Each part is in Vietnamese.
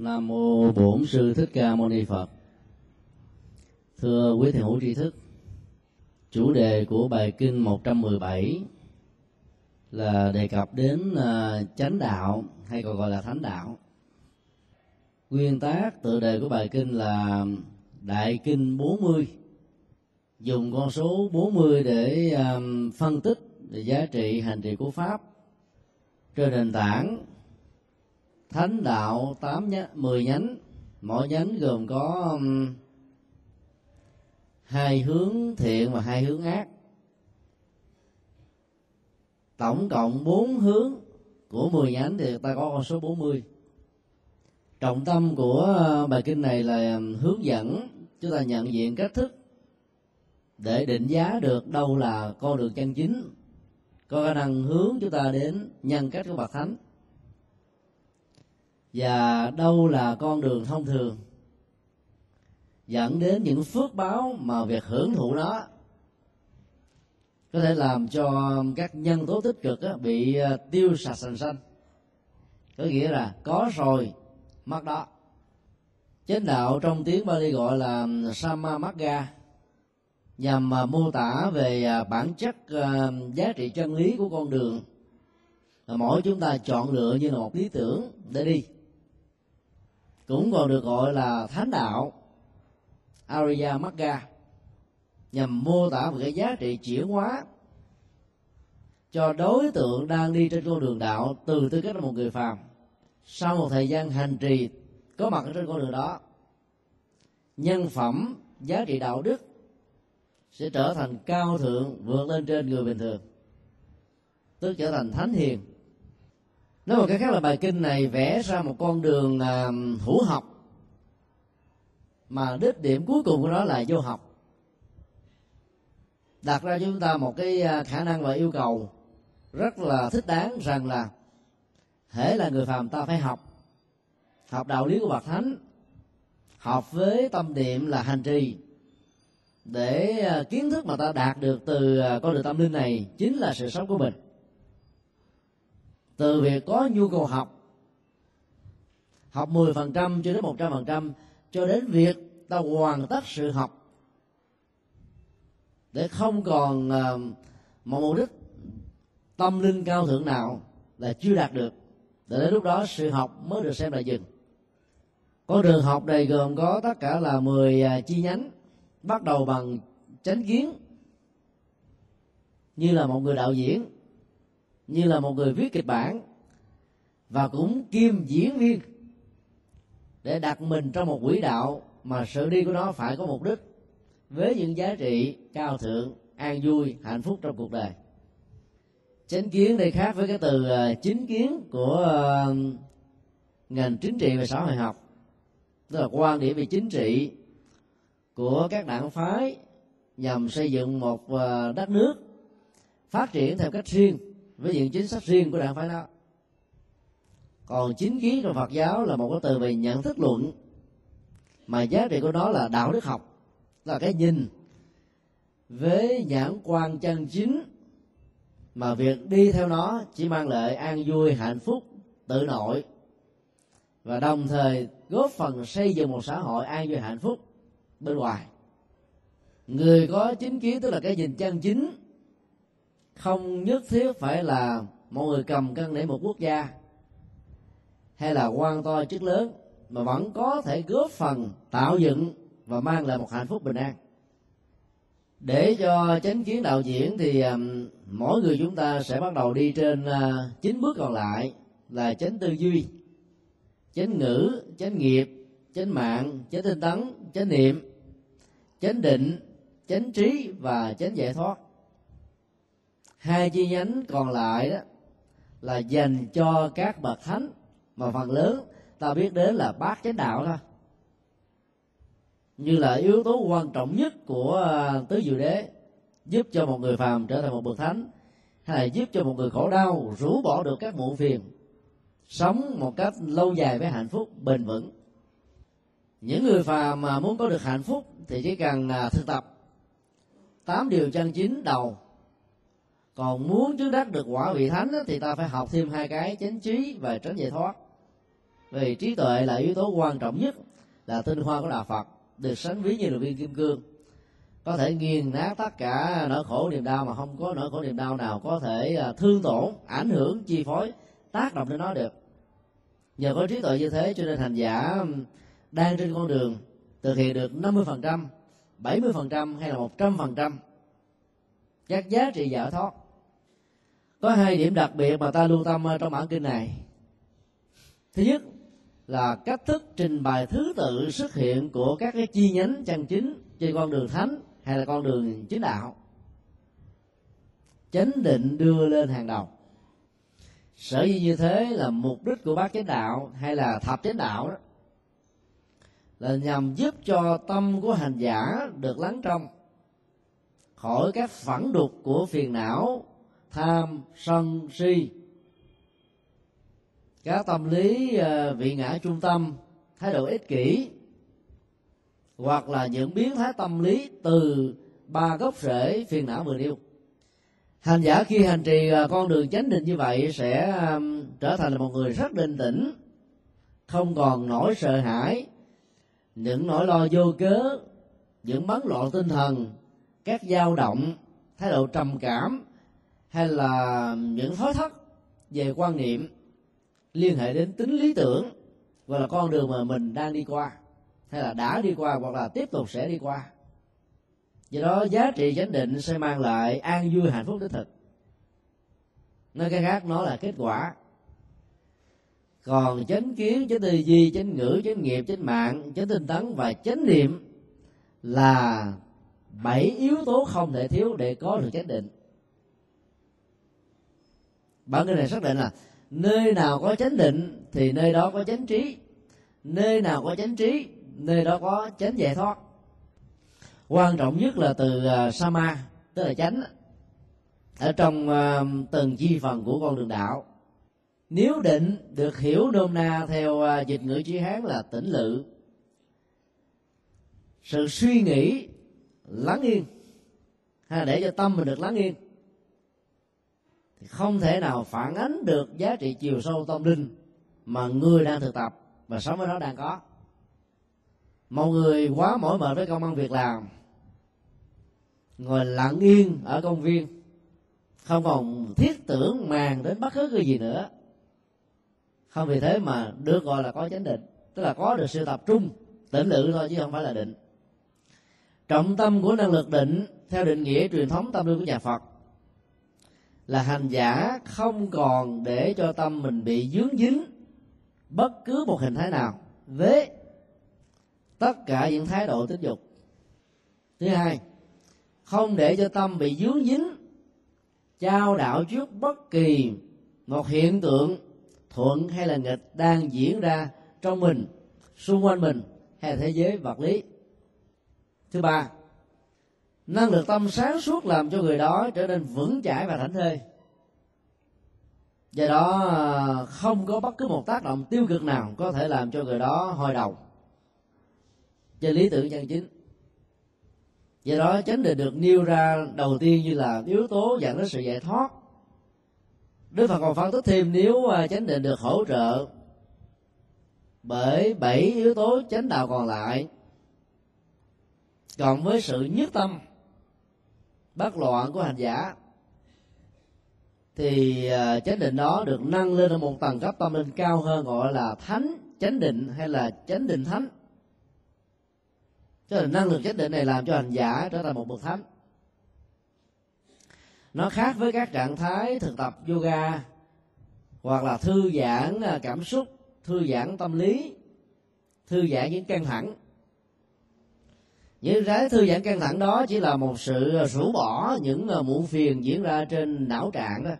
Nam mô Bổn sư Thích Ca Mâu Ni Phật. Thưa quý thiền hữu tri thức, chủ đề của bài kinh 117 là đề cập đến à, chánh đạo hay còn gọi là thánh đạo. Nguyên tác tự đề của bài kinh là Đại kinh 40 dùng con số 40 để à, phân tích giá trị hành trì của pháp trên nền tảng thánh đạo tám nhánh, 10 nhánh. Mỗi nhánh gồm có um, hai hướng thiện và hai hướng ác. Tổng cộng bốn hướng của 10 nhánh thì ta có con số 40 trọng tâm của uh, bài kinh này là um, hướng dẫn. Chúng ta nhận diện cách thức để định giá được đâu là con đường chân chính. Có khả năng hướng chúng ta đến nhân cách của bậc thánh và đâu là con đường thông thường, dẫn đến những phước báo mà việc hưởng thụ nó có thể làm cho các nhân tố tích cực bị à, tiêu sạch sành xanh có nghĩa là có rồi mất đó. Chánh đạo trong tiếng Bali gọi là Samamagga nhằm à, mô tả về à, bản chất giá trị chân lý của con đường. Mỗi chúng ta chọn lựa như là một lý tưởng để đi cũng còn được gọi là thánh đạo, Arya Magga, nhằm mô tả về cái giá trị chuyển hóa cho đối tượng đang đi trên con đường đạo từ tư cách là một người phàm. Sau một thời gian hành trì, có mặt trên con đường đó, nhân phẩm, giá trị đạo đức sẽ trở thành cao thượng vượt lên trên người bình thường, tức trở thành thánh hiền nói một cái khác là bài kinh này vẽ ra một con đường uh, hữu học. Mà đích điểm cuối cùng của nó là vô học. Đặt ra cho chúng ta một cái à, khả năng và yêu cầu rất là thích đáng rằng là hễ là người phàm ta phải học. Học đạo lý của bậc thánh học với tâm niệm là hành trì để à, kiến thức mà ta đạt được từ con đường tâm linh này chính là sự sống của mình từ việc có nhu cầu học học 10% cho đến 100% cho đến việc ta hoàn tất sự học để không còn uh, một mục đích tâm linh cao thượng nào là chưa đạt được để đến lúc đó sự học mới được xem là dừng. Con đường học này gồm có tất cả là 10 uh, à, chi nhánh bắt đầu bằng chánh kiến như là một người đạo diễn như là một người viết kịch bản và cũng kiêm diễn viên để đặt mình trong một quỹ đạo mà sự đi của nó phải có mục đích với những giá trị cao thượng, an vui, hạnh phúc trong cuộc đời. Chánh kiến đây khác với cái từ ờ, chính kiến của ờ, ngành chính trị và xã hội học. Tức là quan điểm về chính trị của các đảng phái nhằm xây dựng một ờ, đất nước phát triển theo cách riêng với những chính sách riêng của đảng phái đó. Còn chính kiến trong phật giáo là một cái từ về nhận thức luận. Mà giá trị của nó là đạo đức học. Là cái nhìn với nhãn quan chân chính. Mà việc đi theo nó chỉ mang lại an vui, hạnh phúc, tự nội. Và đồng thời góp phần xây dựng một xã hội an vui, hạnh phúc bên ngoài. Người có chính kiến tức là cái nhìn chân chính không nhất thiết phải là một người cầm cân để một quốc gia hay là quan to chức lớn mà vẫn có thể góp phần tạo dựng và mang lại một hạnh phúc bình an. Để cho chánh kiến đạo diễn thì um, mỗi người chúng ta sẽ bắt đầu đi trên uh, chín bước còn lại là chánh tư duy chánh ngữ chánh nghiệp chánh mạng chánh tinh tấn chánh niệm chánh định chánh trí và chánh giải thoát hai chi nhánh còn lại đó là dành cho các bậc thánh, mà phần lớn ta biết đến là bát chánh đạo thôi. Như là yếu tố quan trọng nhất của à, tứ diệu đế, giúp cho một người phàm trở thành một bậc thánh, hay là giúp cho một người khổ đau rũ bỏ được các muộn phiền, sống một cách lâu dài với hạnh phúc, bền vững. Những người phàm mà muốn có được hạnh phúc thì chỉ cần à, thực tập tám điều chân chính đầu còn muốn chứng đắc được quả vị thánh thì ta phải học thêm hai cái chánh trí và tránh giải thoát. Vì trí tuệ là yếu tố quan trọng nhất là tinh hoa của đạo phật được sánh ví như là viên kim cương. Có thể nghiền nát tất cả nỗi khổ niềm đau mà không có nỗi khổ niềm đau nào có thể à, thương tổn ảnh hưởng chi phối tác động đến nó được. Nhờ có trí tuệ như thế cho nên hành giả đang trên con đường thực hiện được 50%, 70% hay là 100% các giá trị giải thoát có hai điểm đặc biệt mà ta lưu tâm trong bản kinh này. Thứ nhất là cách thức trình bày thứ tự xuất hiện của các cái chi nhánh chân chính trên con đường thánh hay là con đường chính đạo. Chánh định đưa lên hàng đầu. Sở dĩ như thế là mục đích của bác chánh đạo hay là thập chánh đạo đó, là nhằm giúp cho tâm của hành giả được lắng trong, khỏi các phản đục của phiền não tham sân si. Các tâm lý ờ, vị ngã trung tâm, thái độ ích kỷ, hoặc là những biến thái tâm lý từ ba gốc rễ phiền não vừa nêu hành giả khi hành trì ờ, con đường chánh định như vậy sẽ trở thành là một người rất định tĩnh, không còn nỗi sợ hãi, những nỗi lo vô cớ, những bấn loạn tinh thần, các dao động, thái độ trầm cảm hay là những thói thất về quan niệm liên hệ đến tính lý tưởng và là con đường mà mình đang đi qua, hay là đã đi qua hoặc là tiếp tục sẽ đi qua. Do đó, giá trị chánh định sẽ mang lại an vui hạnh phúc đích thực. Nói cái khác, nó là kết quả. Còn chánh kiến, chánh tư duy, chánh ngữ, chánh nghiệp, chánh mạng, chánh tinh tấn và chánh niệm là bảy yếu tố không thể thiếu để có được chánh định bản kinh này xác định là nơi nào có chánh định thì nơi đó có chánh trí. Nơi nào có chánh trí nơi đó có chánh giải thoát. Quan trọng nhất là từ uh, sama tức là chánh ở trong uh, từng chi phần của con đường đạo. Nếu định được hiểu nôm na theo uh, dịch ngữ chữ hán là tỉnh lự. Sự suy nghĩ lắng yên. Hay để cho tâm mình được lắng yên không thể nào phản ánh được giá trị chiều sâu tâm linh mà người đang thực tập và sống với nó đang có. Một người quá mỏi mệt với công ăn việc làm, ngồi lặng yên ở công viên, không còn thiết tưởng màng đến bất cứ cái gì nữa. Không vì thế mà được gọi là có chánh định, tức là có được sự tập trung tỉnh lự thôi chứ không phải là định. Trọng tâm của năng lực định theo định nghĩa truyền thống tâm linh của nhà phật là hành giả không còn để cho tâm mình bị dướng dính bất cứ một hình thái nào. Với tất cả những thái độ tính dục. Thứ hai, không để cho tâm bị dướng dính, trao đảo trước bất kỳ một hiện tượng thuận hay là nghịch đang diễn ra trong mình, xung quanh mình hay là thế giới vật lý. Thứ ba năng lực tâm sáng suốt làm cho người đó trở nên vững chãi và thảnh thơi. Do đó, không có bất cứ một tác động tiêu cực nào có thể làm cho người đó hồi đầu. Trên lý tưởng chân chính. Do đó, chánh định được nêu ra đầu tiên như là yếu tố dẫn đến sự giải thoát. Đức phật còn phân tích thêm nếu à, chánh định được hỗ trợ bởi bảy yếu tố chánh đạo còn lại. Còn với sự nhất tâm bất loạn của hành giả. Thì à, chánh định đó được nâng lên ở một tầng cấp tâm linh cao hơn gọi là thánh, chánh định hay là chánh định thánh. Cho nên năng lực chánh định này làm cho hành giả trở thành một bậc thánh. Nó khác với các trạng thái thực tập yoga hoặc là thư giãn à, cảm xúc, thư giãn tâm lý, thư giãn những căng thẳng những cái thư giãn căng thẳng đó chỉ là một sự à, rũ bỏ những à, muộn phiền diễn ra trên não trạng đó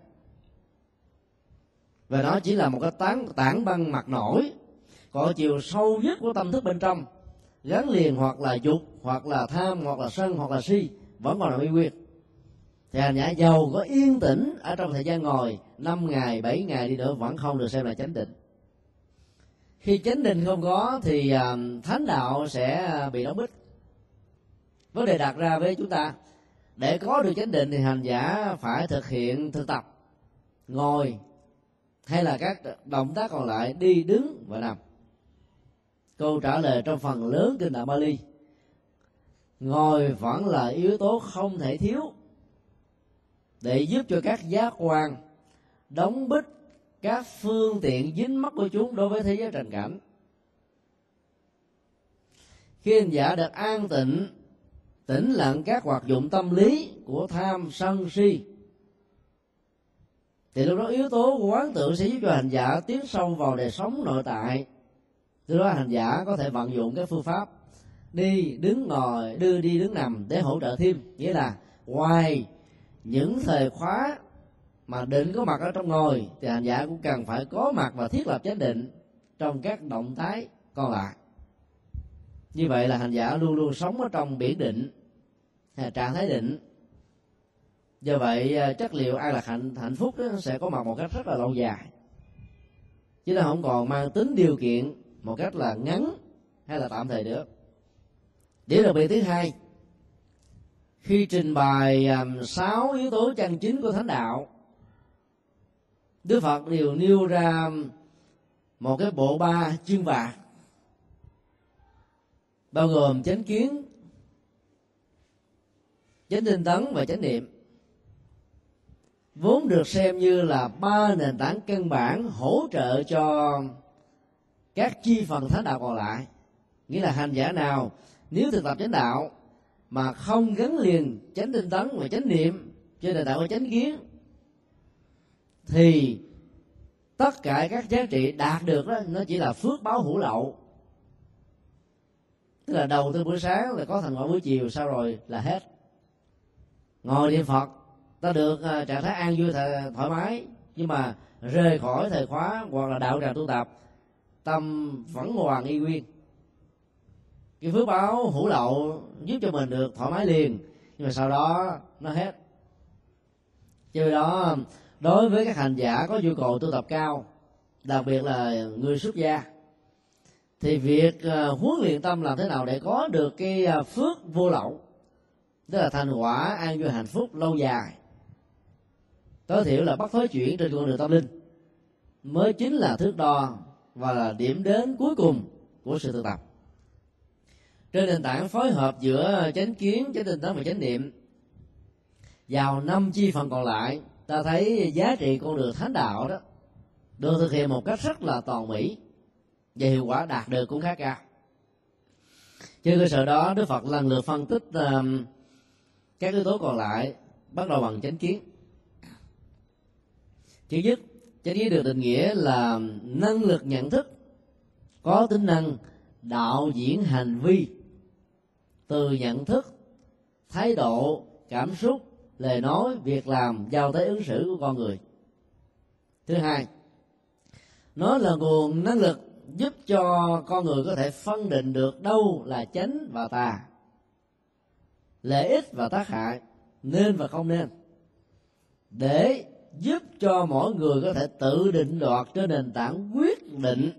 và nó chỉ là một cái tán, tảng băng mặt nổi, có chiều sâu nhất của tâm thức bên trong. Gắn liền hoặc là dục, hoặc là tham, hoặc là sân, hoặc là si, vẫn còn là uy quyền. Thì hành giả giàu có yên tĩnh ở trong thời gian ngồi, năm ngày, bảy ngày đi nữa vẫn không được xem là chánh định. Khi chánh định không có thì à, thánh đạo sẽ bị đóng bích vấn đề đặt ra với chúng ta. Để có được chánh định thì hành giả phải thực hiện thực tập, ngồi, hay là các động tác còn lại đi đứng và nằm. Câu trả lời trong phần lớn kinh đạo Bali, ngồi vẫn là yếu tố không thể thiếu để giúp cho các giác quan đóng bích, các phương tiện dính mắt của chúng đối với thế giới trần cảnh. Khi hành giả được an tịnh tĩnh lặng các hoạt dụng tâm lý của tham sân si. Thì lúc đó yếu tố quán tưởng sẽ giúp cho hành giả tiến sâu vào đời sống nội tại. Từ đó hành giả có thể vận dụng cái phương pháp đi đứng ngồi, đưa đi đứng nằm để hỗ trợ thêm. Nghĩa là ngoài những thời khóa mà định có mặt ở trong ngồi, thì hành giả cũng cần phải có mặt và thiết lập chánh định trong các động thái còn lại. Như vậy là hành giả luôn luôn sống ở trong biển định trạng thái định. Do vậy à, chất liệu an lạc hạnh hạnh phúc đó sẽ có mặt một cách rất là lâu dài. Chứ nó không còn mang tính điều kiện một cách là ngắn hay là tạm thời nữa điểm đặc biệt thứ hai khi trình bày um, sáu yếu tố chân chính của thánh đạo đức phật đều nêu ra một cái bộ ba chương vạc bao gồm chánh kiến chánh tinh tấn và chánh niệm. Vốn được xem như là ba nền tảng căn bản hỗ trợ cho các chi phần thánh đạo còn lại. Nghĩa là hành giả nào, nếu thực tập chánh đạo mà không gắn liền chánh tinh tấn và chánh niệm trên nền tảng của chánh kiến, thì tất cả các giá trị đạt được đó, nó chỉ là phước báo hữu lậu. Tức là đầu tư buổi sáng là có thành quả buổi chiều, sau rồi là hết ngồi niệm phật ta được uh, trạng thái an vui thoải mái. Nhưng mà rời khỏi thời khóa hoặc là đạo tràng tu tập tâm vẫn hoàng y nguyên. Cái phước báo hữu lậu giúp cho mình được thoải mái liền nhưng mà sau đó nó hết. Cho đó đối với các hành giả có nhu cầu tu tập cao đặc biệt là người xuất gia thì việc uh, huấn luyện tâm làm thế nào để có được cái uh, phước vô lậu tức là thành quả an vui hạnh phúc lâu dài. Tối thiểu là bắt phối chuyển trên con đường tâm linh. Mới chính là thước đo và là điểm đến cuối cùng của sự thực tập. Trên nền tảng phối hợp giữa chánh kiến chánh tinh tấn và chánh niệm vào năm chi phần còn lại ta thấy giá trị con đường thánh đạo đó được thực hiện một cách rất là toàn mỹ và hiệu quả đạt được cũng khá cao. Trên cơ sở đó đức phật lần lượt phân tích uh, các yếu tố còn lại bắt đầu bằng chánh kiến. Thứ nhất, chánh kiến được định nghĩa là năng lực nhận thức, có tính năng đạo diễn hành vi. Từ nhận thức, thái độ, cảm xúc, lời nói, việc làm, giao tế ứng xử của con người. Thứ hai, nó là nguồn năng lực giúp cho con người có thể phân định được đâu là chánh và tà lợi ích và tác hại, nên và không nên. Để giúp cho mỗi người có thể tự định đoạt trên nền tảng quyết định,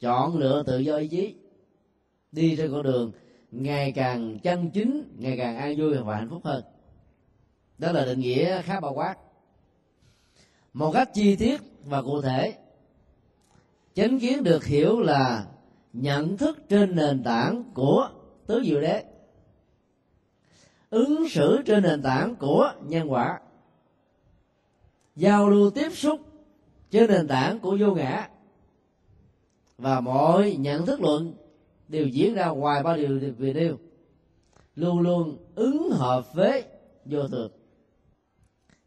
chọn lựa tự do ý chí, đi trên con đường ngày càng chân chính, ngày càng an vui và hạnh phúc hơn. Đó là định nghĩa khá bao quát. Một cách chi tiết và cụ thể chánh kiến được hiểu là nhận thức trên nền tảng của tứ diệu đế ứng xử trên nền tảng của nhân quả. Giao lưu tiếp xúc trên nền tảng của vô ngã. Và mọi nhận thức luận đều diễn ra ngoài ba điều về điều luôn luôn ứng hợp với vô thường.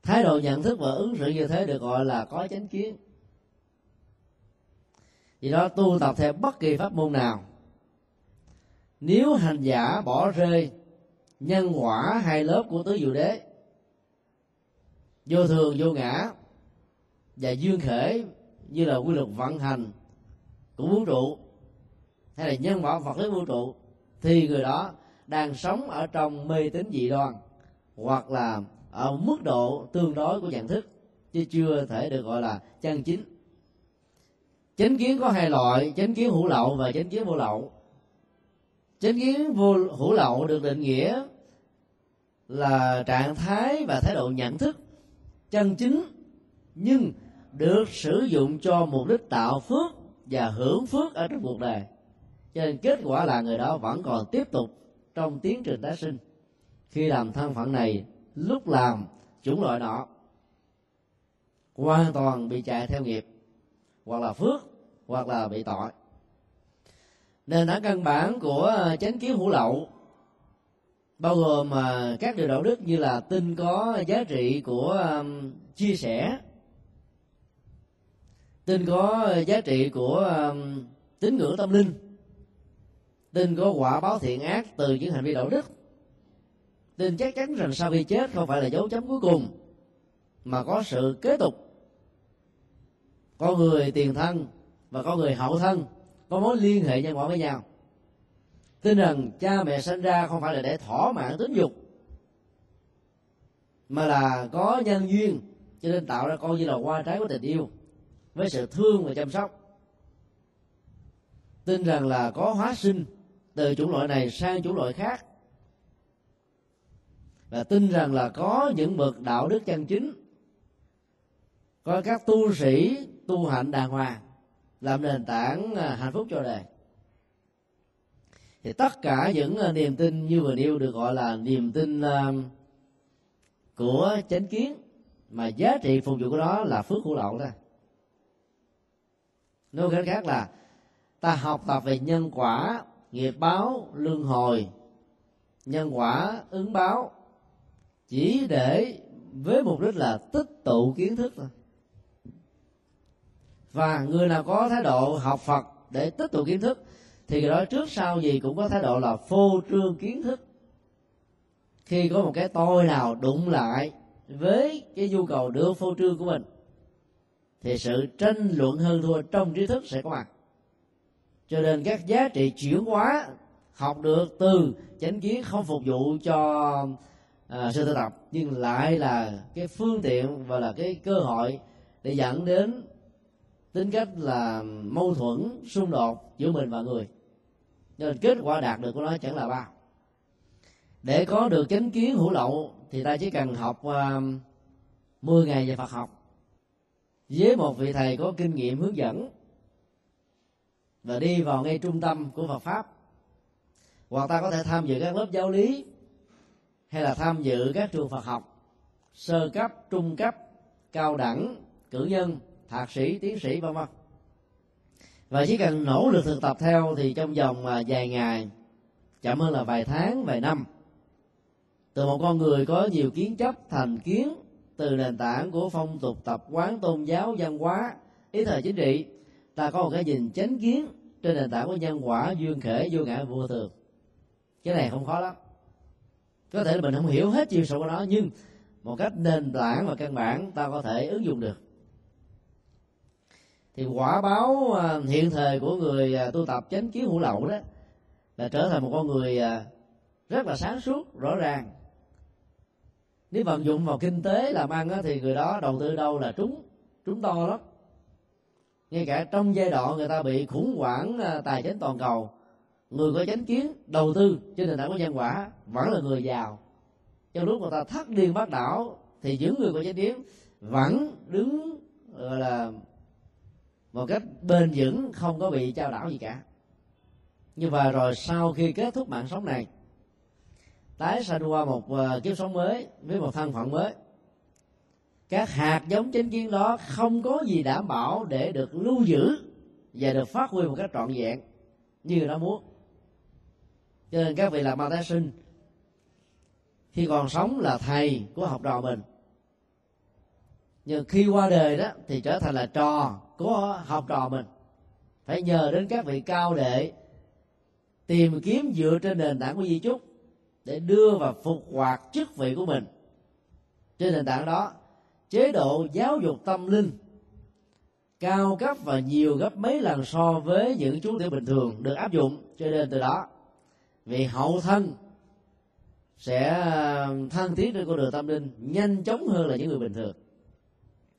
Thái độ nhận thức và ứng xử như thế được gọi là có chánh kiến. Vì đó tu tập theo bất kỳ pháp môn nào. Nếu hành giả bỏ rơi nhân quả hai lớp của tứ diệu đế. Vô thường, vô ngã và duyên khể như là quy luật vận hành của vũ trụ hay là nhân quả vật lý vũ trụ, thì người đó đang sống ở trong mê tín dị đoan hoặc là ở mức độ tương đối của nhận thức chứ chưa thể được gọi là chân chính. Chánh kiến có hai loại, chánh kiến hữu lậu và chánh kiến vô lậu chánh kiến vô, hữu lậu được định nghĩa là trạng thái và thái độ nhận thức chân chính, nhưng được sử dụng cho mục đích tạo phước và hưởng phước ở trong cuộc đời. Cho nên kết quả là người đó vẫn còn tiếp tục trong tiến trình tái sinh. Khi làm thân phận này, lúc làm chủng loại nọ hoàn toàn bị chạy theo nghiệp, hoặc là phước, hoặc là bị tội nền tảng căn bản của ờ, chánh kiến hữu lậu. Bao gồm mà các điều đạo đức như là tin có giá trị của um, chia sẻ. Tin có giá trị của um, tín ngưỡng tâm linh. Tin có quả báo thiện ác từ những hành vi đạo đức. Tin chắc chắn rằng sau khi chết không phải là dấu chấm cuối cùng mà có sự kế tục. Có người tiền thân và có người hậu thân có mối liên hệ nhân quả với nhau. Tin rằng cha mẹ sinh ra không phải là để thỏa mãn tính dục, mà là có nhân duyên, cho nên tạo ra con như là hoa trái của tình yêu, với sự thương và chăm sóc. Tin rằng là có hóa sinh từ chủng loại này sang chủng loại khác. Và tin rằng là có những bậc đạo đức chân chính, có các tu sĩ tu hạnh đàng hoàng làm nền tảng à, hạnh phúc cho đời. Thì tất cả những à, niềm tin như vừa nêu được gọi là niềm tin à, của chánh kiến, mà giá trị phục vụ của đó là phước hữu lậu đó. Nói cách khác là, ta học tập về nhân quả, nghiệp báo, luân hồi. Nhân quả ứng báo chỉ để với mục đích là tích tụ kiến thức thôi và người nào có thái độ học phật để tích tụ kiến thức thì người đó trước sau gì cũng có thái độ là phô trương kiến thức. Khi có một cái tôi nào đụng lại với cái nhu cầu đưa phô trương của mình thì sự tranh luận hơn thua trong trí thức sẽ có mặt. Cho nên các giá trị chuyển hóa học được từ chánh kiến không phục vụ cho à, sự tu tập nhưng lại là cái phương tiện và là cái cơ hội để dẫn đến tính cách là mâu thuẫn xung đột giữa mình và người. Nên kết quả đạt được của nó chẳng là bao để có được chánh kiến hữu lậu thì ta chỉ cần học à, uh, 10 ngày về Phật học. Với một vị thầy có kinh nghiệm hướng dẫn và đi vào ngay trung tâm của Phật pháp hoặc ta có thể tham dự các lớp giáo lý hay là tham dự các trường Phật học sơ cấp, trung cấp, cao đẳng, cử nhân, thạc sĩ, tiến sĩ vân vân. Và chỉ cần nỗ lực thực tập theo thì trong vòng à, vài ngày chậm hơn là vài tháng vài năm từ một con người có nhiều kiến chấp thành kiến từ nền tảng của phong tục tập quán tôn giáo văn hóa ý thời chính trị ta có một cái nhìn chánh kiến trên nền tảng của nhân quả duyên khể vô ngã vô thường. Cái này không khó lắm. Có thể là mình không hiểu hết chiều sâu của nó nhưng một cách nền tảng và căn bản ta có thể ứng dụng được thì quả báo à, hiện thời của người à, tu tập chánh kiến hữu lậu đó là trở thành một con người à, rất là sáng suốt rõ ràng. Nếu vận dụng vào kinh tế làm ăn đó, thì người đó đầu tư đâu là trúng trúng to lắm. Ngay cả trong giai đoạn người ta bị khủng hoảng tài chính toàn cầu người có chánh kiến đầu tư trên nền tảng của nhân quả vẫn là người giàu. Trong lúc người ta thắt điên bác đảo thì những người có chánh kiến vẫn đứng gọi là một cách bền vững, không có bị trao đảo gì cả. Như vậy rồi sau khi kết thúc mạng sống này, tái sanh qua một ờ, kiếp sống mới với một thân phận mới, các hạt giống chánh kiến đó không có gì đảm bảo để được lưu giữ và được phát huy một cách trọn vẹn như người đó muốn. Cho nên các vị làm ma tái sinh, khi còn sống là thầy của học trò mình. Nhưng khi qua đời đó thì trở thành là trò của học trò mình. Phải nhờ đến các vị cao đệ tìm kiếm dựa trên nền tảng của di chúc để đưa và phục hoạt chức vị của mình. Trên nền tảng đó, chế độ giáo dục tâm linh cao cấp và nhiều gấp mấy lần so với những chú tiểu bình thường được áp dụng. Cho nên từ đó vì hậu thân sẽ ờ, thăng tiến trên con đường tâm linh nhanh chóng hơn là những người bình thường.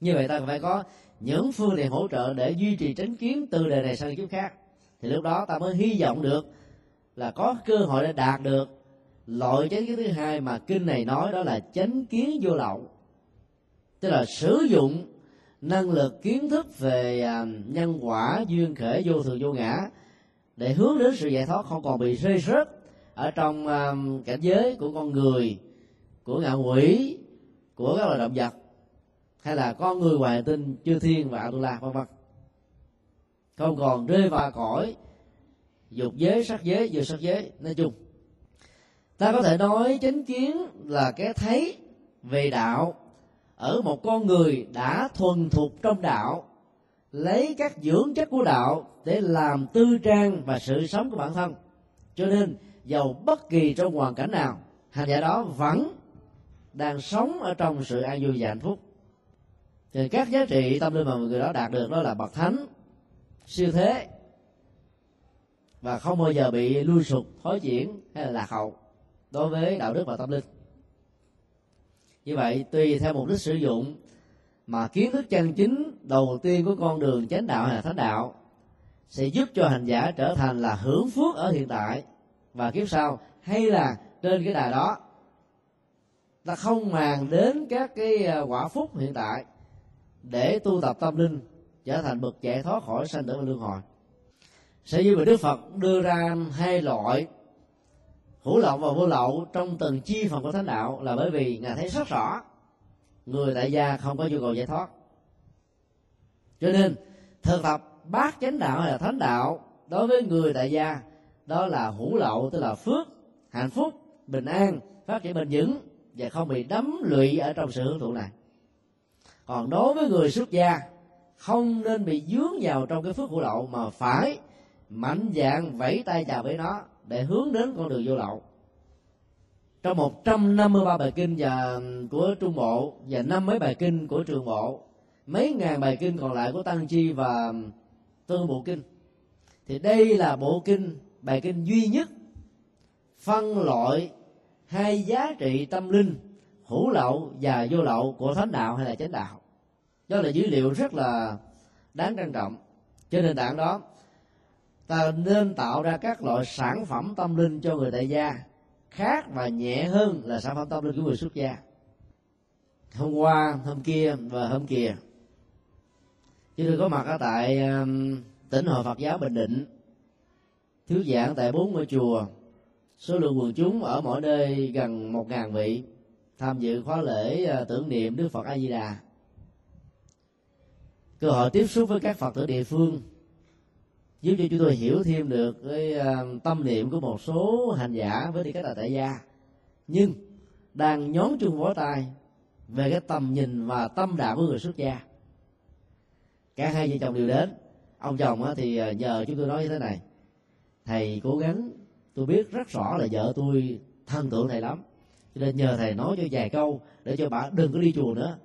Như vậy ta phải có những phương tiện hỗ trợ để duy trì tránh kiến từ đời này sang kiếp khác. Thì lúc đó ta mới hy vọng được là có cơ hội để đạt được loại chánh kiến thứ hai mà kinh này nói, đó là chánh kiến vô lậu. Tức là sử dụng năng lực kiến thức về à, nhân quả, duyên khể, vô thường, vô ngã để hướng đến sự giải thoát không còn bị rơi rớt ở trong à, cảnh giới của con người, của ngạ quỷ, của các loài động vật hay là con người ngoài tinh chư thiên và atula vân vân? Không còn rơi vào cõi, dục giới, sắc giới, vừa sắc giới. Nói chung, ta có thể nói chánh kiến là cái thấy về đạo. Ở một con người đã thuần thục trong đạo, lấy các dưỡng chất của đạo để làm tư trang và sự sống của bản thân. Cho nên, dầu bất kỳ trong hoàn cảnh nào, hành giả đó vẫn đang sống ở trong sự an vui và hạnh phúc thì các giá trị tâm linh mà người đó đạt được đó là bậc thánh, siêu thế, và không bao giờ bị lui sụp, thối chuyển hay là lạc hậu đối với đạo đức và tâm linh. Như vậy, tùy theo mục đích sử dụng mà kiến thức chân chính, đầu tiên của con đường chánh đạo hay là thánh đạo sẽ giúp cho hành giả trở thành là hưởng phước ở hiện tại. Và kiếp sau, hay là trên cái đài đó, ta không màng đến các cái à, quả phúc hiện tại để tu tập tâm linh, trở thành bậc giải thoát khỏi sanh tử và luân hồi. Sở dĩ mà đức phật đưa ra hai loại, hữu lậu và vô lậu trong từng chi phần của thánh đạo là bởi vì ngài thấy rất rõ, người tại gia không có nhu cầu giải thoát. Cho nên, thực tập bát chánh đạo hay là thánh đạo đối với người tại gia, đó là hữu lậu, tức là phước, hạnh phúc, bình an, phát triển bền vững và không bị đắm lụy ở trong sự hưởng thụ này còn đối với người xuất gia, không nên bị dướng vào trong cái phước hữu lậu mà phải mạnh dạng vẫy tay chào với nó để hướng đến con đường vô lậu. Trong 153 bài kinh và của trung bộ và năm mấy bài kinh của trường bộ, mấy ngàn bài kinh còn lại của tăng chi và tư bộ kinh. Thì đây là bộ kinh, bài kinh duy nhất phân loại hai giá trị tâm linh hữu lậu và vô lậu của thánh đạo hay là chánh đạo. Đó là dữ liệu rất là đáng trân trọng. Trên nền tảng đó, ta nên tạo ra các loại sản phẩm tâm linh cho người tại gia, khác và nhẹ hơn là sản phẩm tâm linh của người xuất gia. Hôm qua, hôm kia và hôm kia chúng tôi có mặt ở tại um, tỉnh hội Phật giáo Bình Định. Thuyết giảng tại bốn ngôi chùa. Số lượng quần chúng ở mỗi nơi gần một ngàn vị tham dự khóa lễ ờ, tưởng niệm Đức Phật A Di Đà cơ hội tiếp xúc với các Phật tử địa phương, giúp cho chúng tôi hiểu thêm được cái ờ, tâm niệm của một số hành giả với tư cách là tại gia. Nhưng, đang nhón chung vó tay về cái tầm nhìn và tâm đạo của người xuất gia. Cả hai vợ chồng đều đến. Ông chồng thì ờ, nhờ chúng tôi nói như thế này. Thầy cố gắng, tôi biết rất rõ là vợ tôi thân tượng thầy lắm cho nên nhờ thầy nói cho vài câu để cho bà đừng có đi chùa nữa.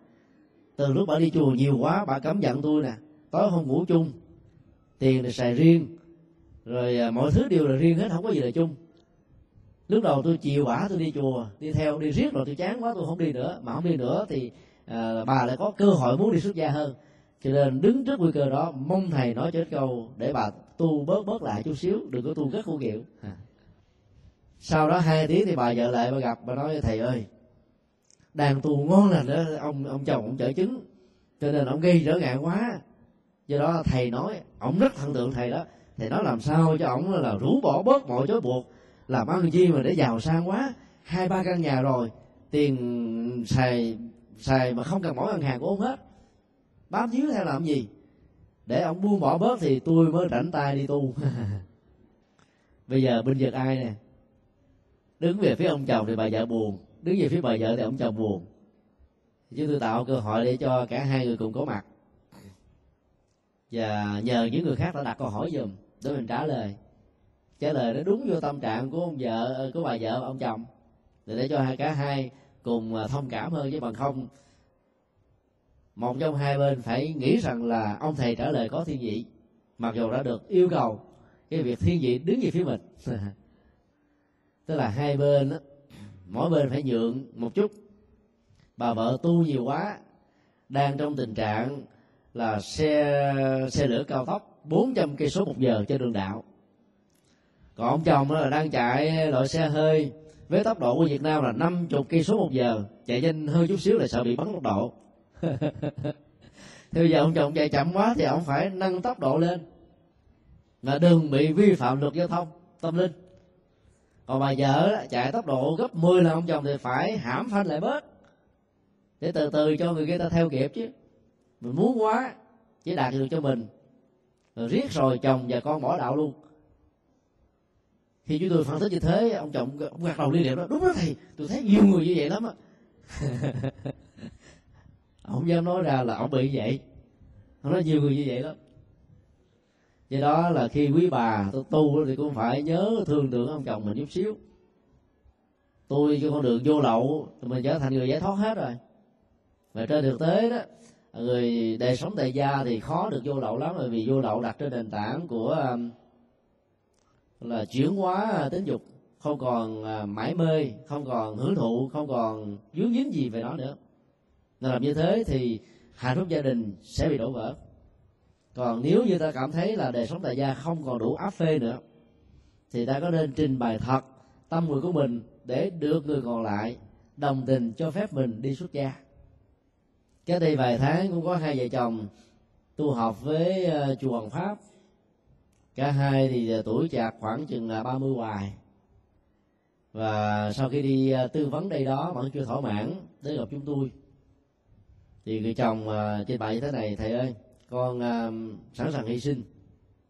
Từ lúc bà đi chùa nhiều quá bà cấm giận tôi nè. Tối không ngủ chung tiền thì xài riêng rồi à, mọi thứ đều là riêng hết không có gì là chung. Lúc đầu tôi chiều bả tôi đi chùa đi theo đi riết rồi tôi chán quá tôi không đi nữa. Mà không đi nữa thì à, bà lại có cơ hội muốn đi xuất gia hơn. Cho nên đứng trước nguy cơ đó mong thầy nói cho câu để bà tu bớt bớt lại chút xíu đừng có tu rất khô kiệu. À sau đó hai tiếng thì bà vợ lại bà gặp, bà nói, thầy ơi, đàn tu ngon lành đó ông ông chồng ông chở chứng, cho nên ông gây trở ngại quá. Do đó thầy nói, ông rất thần tượng thầy đó. Thầy nói làm sao cho ông là rũ bỏ bớt mọi chối buộc, làm ăn chi mà để giàu sang quá. Hai ba căn nhà rồi, tiền xài xài mà không cần mỗi ngân hàng của ông hết. Bám víu theo làm gì? Để ông buông bỏ bớt thì tôi mới rảnh tay đi tu. Bây giờ bên giật ai nè? Đứng về phía ông chồng thì bà vợ buồn. Đứng về phía bà vợ thì ông chồng buồn. Chúng tôi tạo cơ hội để cho cả hai người cùng có mặt. Và nhờ những người khác đã đặt câu hỏi giùm, để mình trả lời. Trả lời nó đúng vô tâm trạng của ông vợ ờ, của bà vợ, ông chồng. Để để cho hai cả hai cùng ờ, thông cảm hơn với bằng không, một trong hai bên phải nghĩ rằng là ông thầy trả lời có thiên vị, mặc dù đã được yêu cầu cái việc thiên vị đứng về phía mình. tức là hai bên đó, mỗi bên phải nhượng một chút. Bà vợ tu nhiều quá đang trong tình trạng là xe xe lửa cao tốc 400 cây số một giờ trên đường đạo. Còn ông chồng là đang chạy loại xe hơi với tốc độ của Việt Nam là 50 cây số một giờ chạy nhanh hơn chút xíu là sợ bị bắn tốc độ. Thì bây giờ ông chồng chạy chậm quá thì ông phải nâng tốc độ lên. Là đừng bị vi phạm luật giao thông tâm linh còn bà vợ chạy tốc độ gấp 10 lần ông chồng thì phải hãm phanh lại bớt. Để từ từ cho người kia ta theo kịp chứ. Mình muốn quá, chỉ đạt được cho mình. Rồi riết rồi chồng và con bỏ đạo luôn. Khi chúng tôi phân tích như thế, ông chồng ông gật đầu liên niệm đó, đúng đó thầy, tôi thấy nhiều người như vậy lắm á. Ông dám nói ra là ông bị vậy. Ông nói nhiều người như vậy lắm do đó là khi quý bà tôi tu thì cũng phải nhớ thương được ông chồng mình chút xíu. Tôi cho con đường vô lậu thì mình trở thành người giải thoát hết rồi. Và trên thực tế đó, người đời sống tại gia thì khó được vô lậu lắm, bởi vì vô lậu đặt trên nền tảng của um, là chuyển hóa tính dục, không còn à, mãi mê, không còn hưởng thụ, không còn dướng dính gì về nó nữa. Nên làm như thế thì hạnh phúc gia đình sẽ bị đổ vỡ còn nếu như ta cảm thấy là đời sống tại gia không còn đủ áp phê nữa, thì ta có nên trình bày thật tâm nguyện của mình để được người còn lại đồng tình cho phép mình đi xuất gia. Cái đây vài tháng cũng có hai vợ chồng tu học với ờ, chùa Hoàng Pháp. Cả hai thì ờ, tuổi chạc khoảng chừng là ba mươi hoài. Và sau khi đi ờ, tư vấn đây đó, vẫn chưa thỏa mãn đến gặp chúng tôi. Thì người chồng trình trên bài như thế này, thầy ơi con uh, ờ, sẵn sàng hy sinh.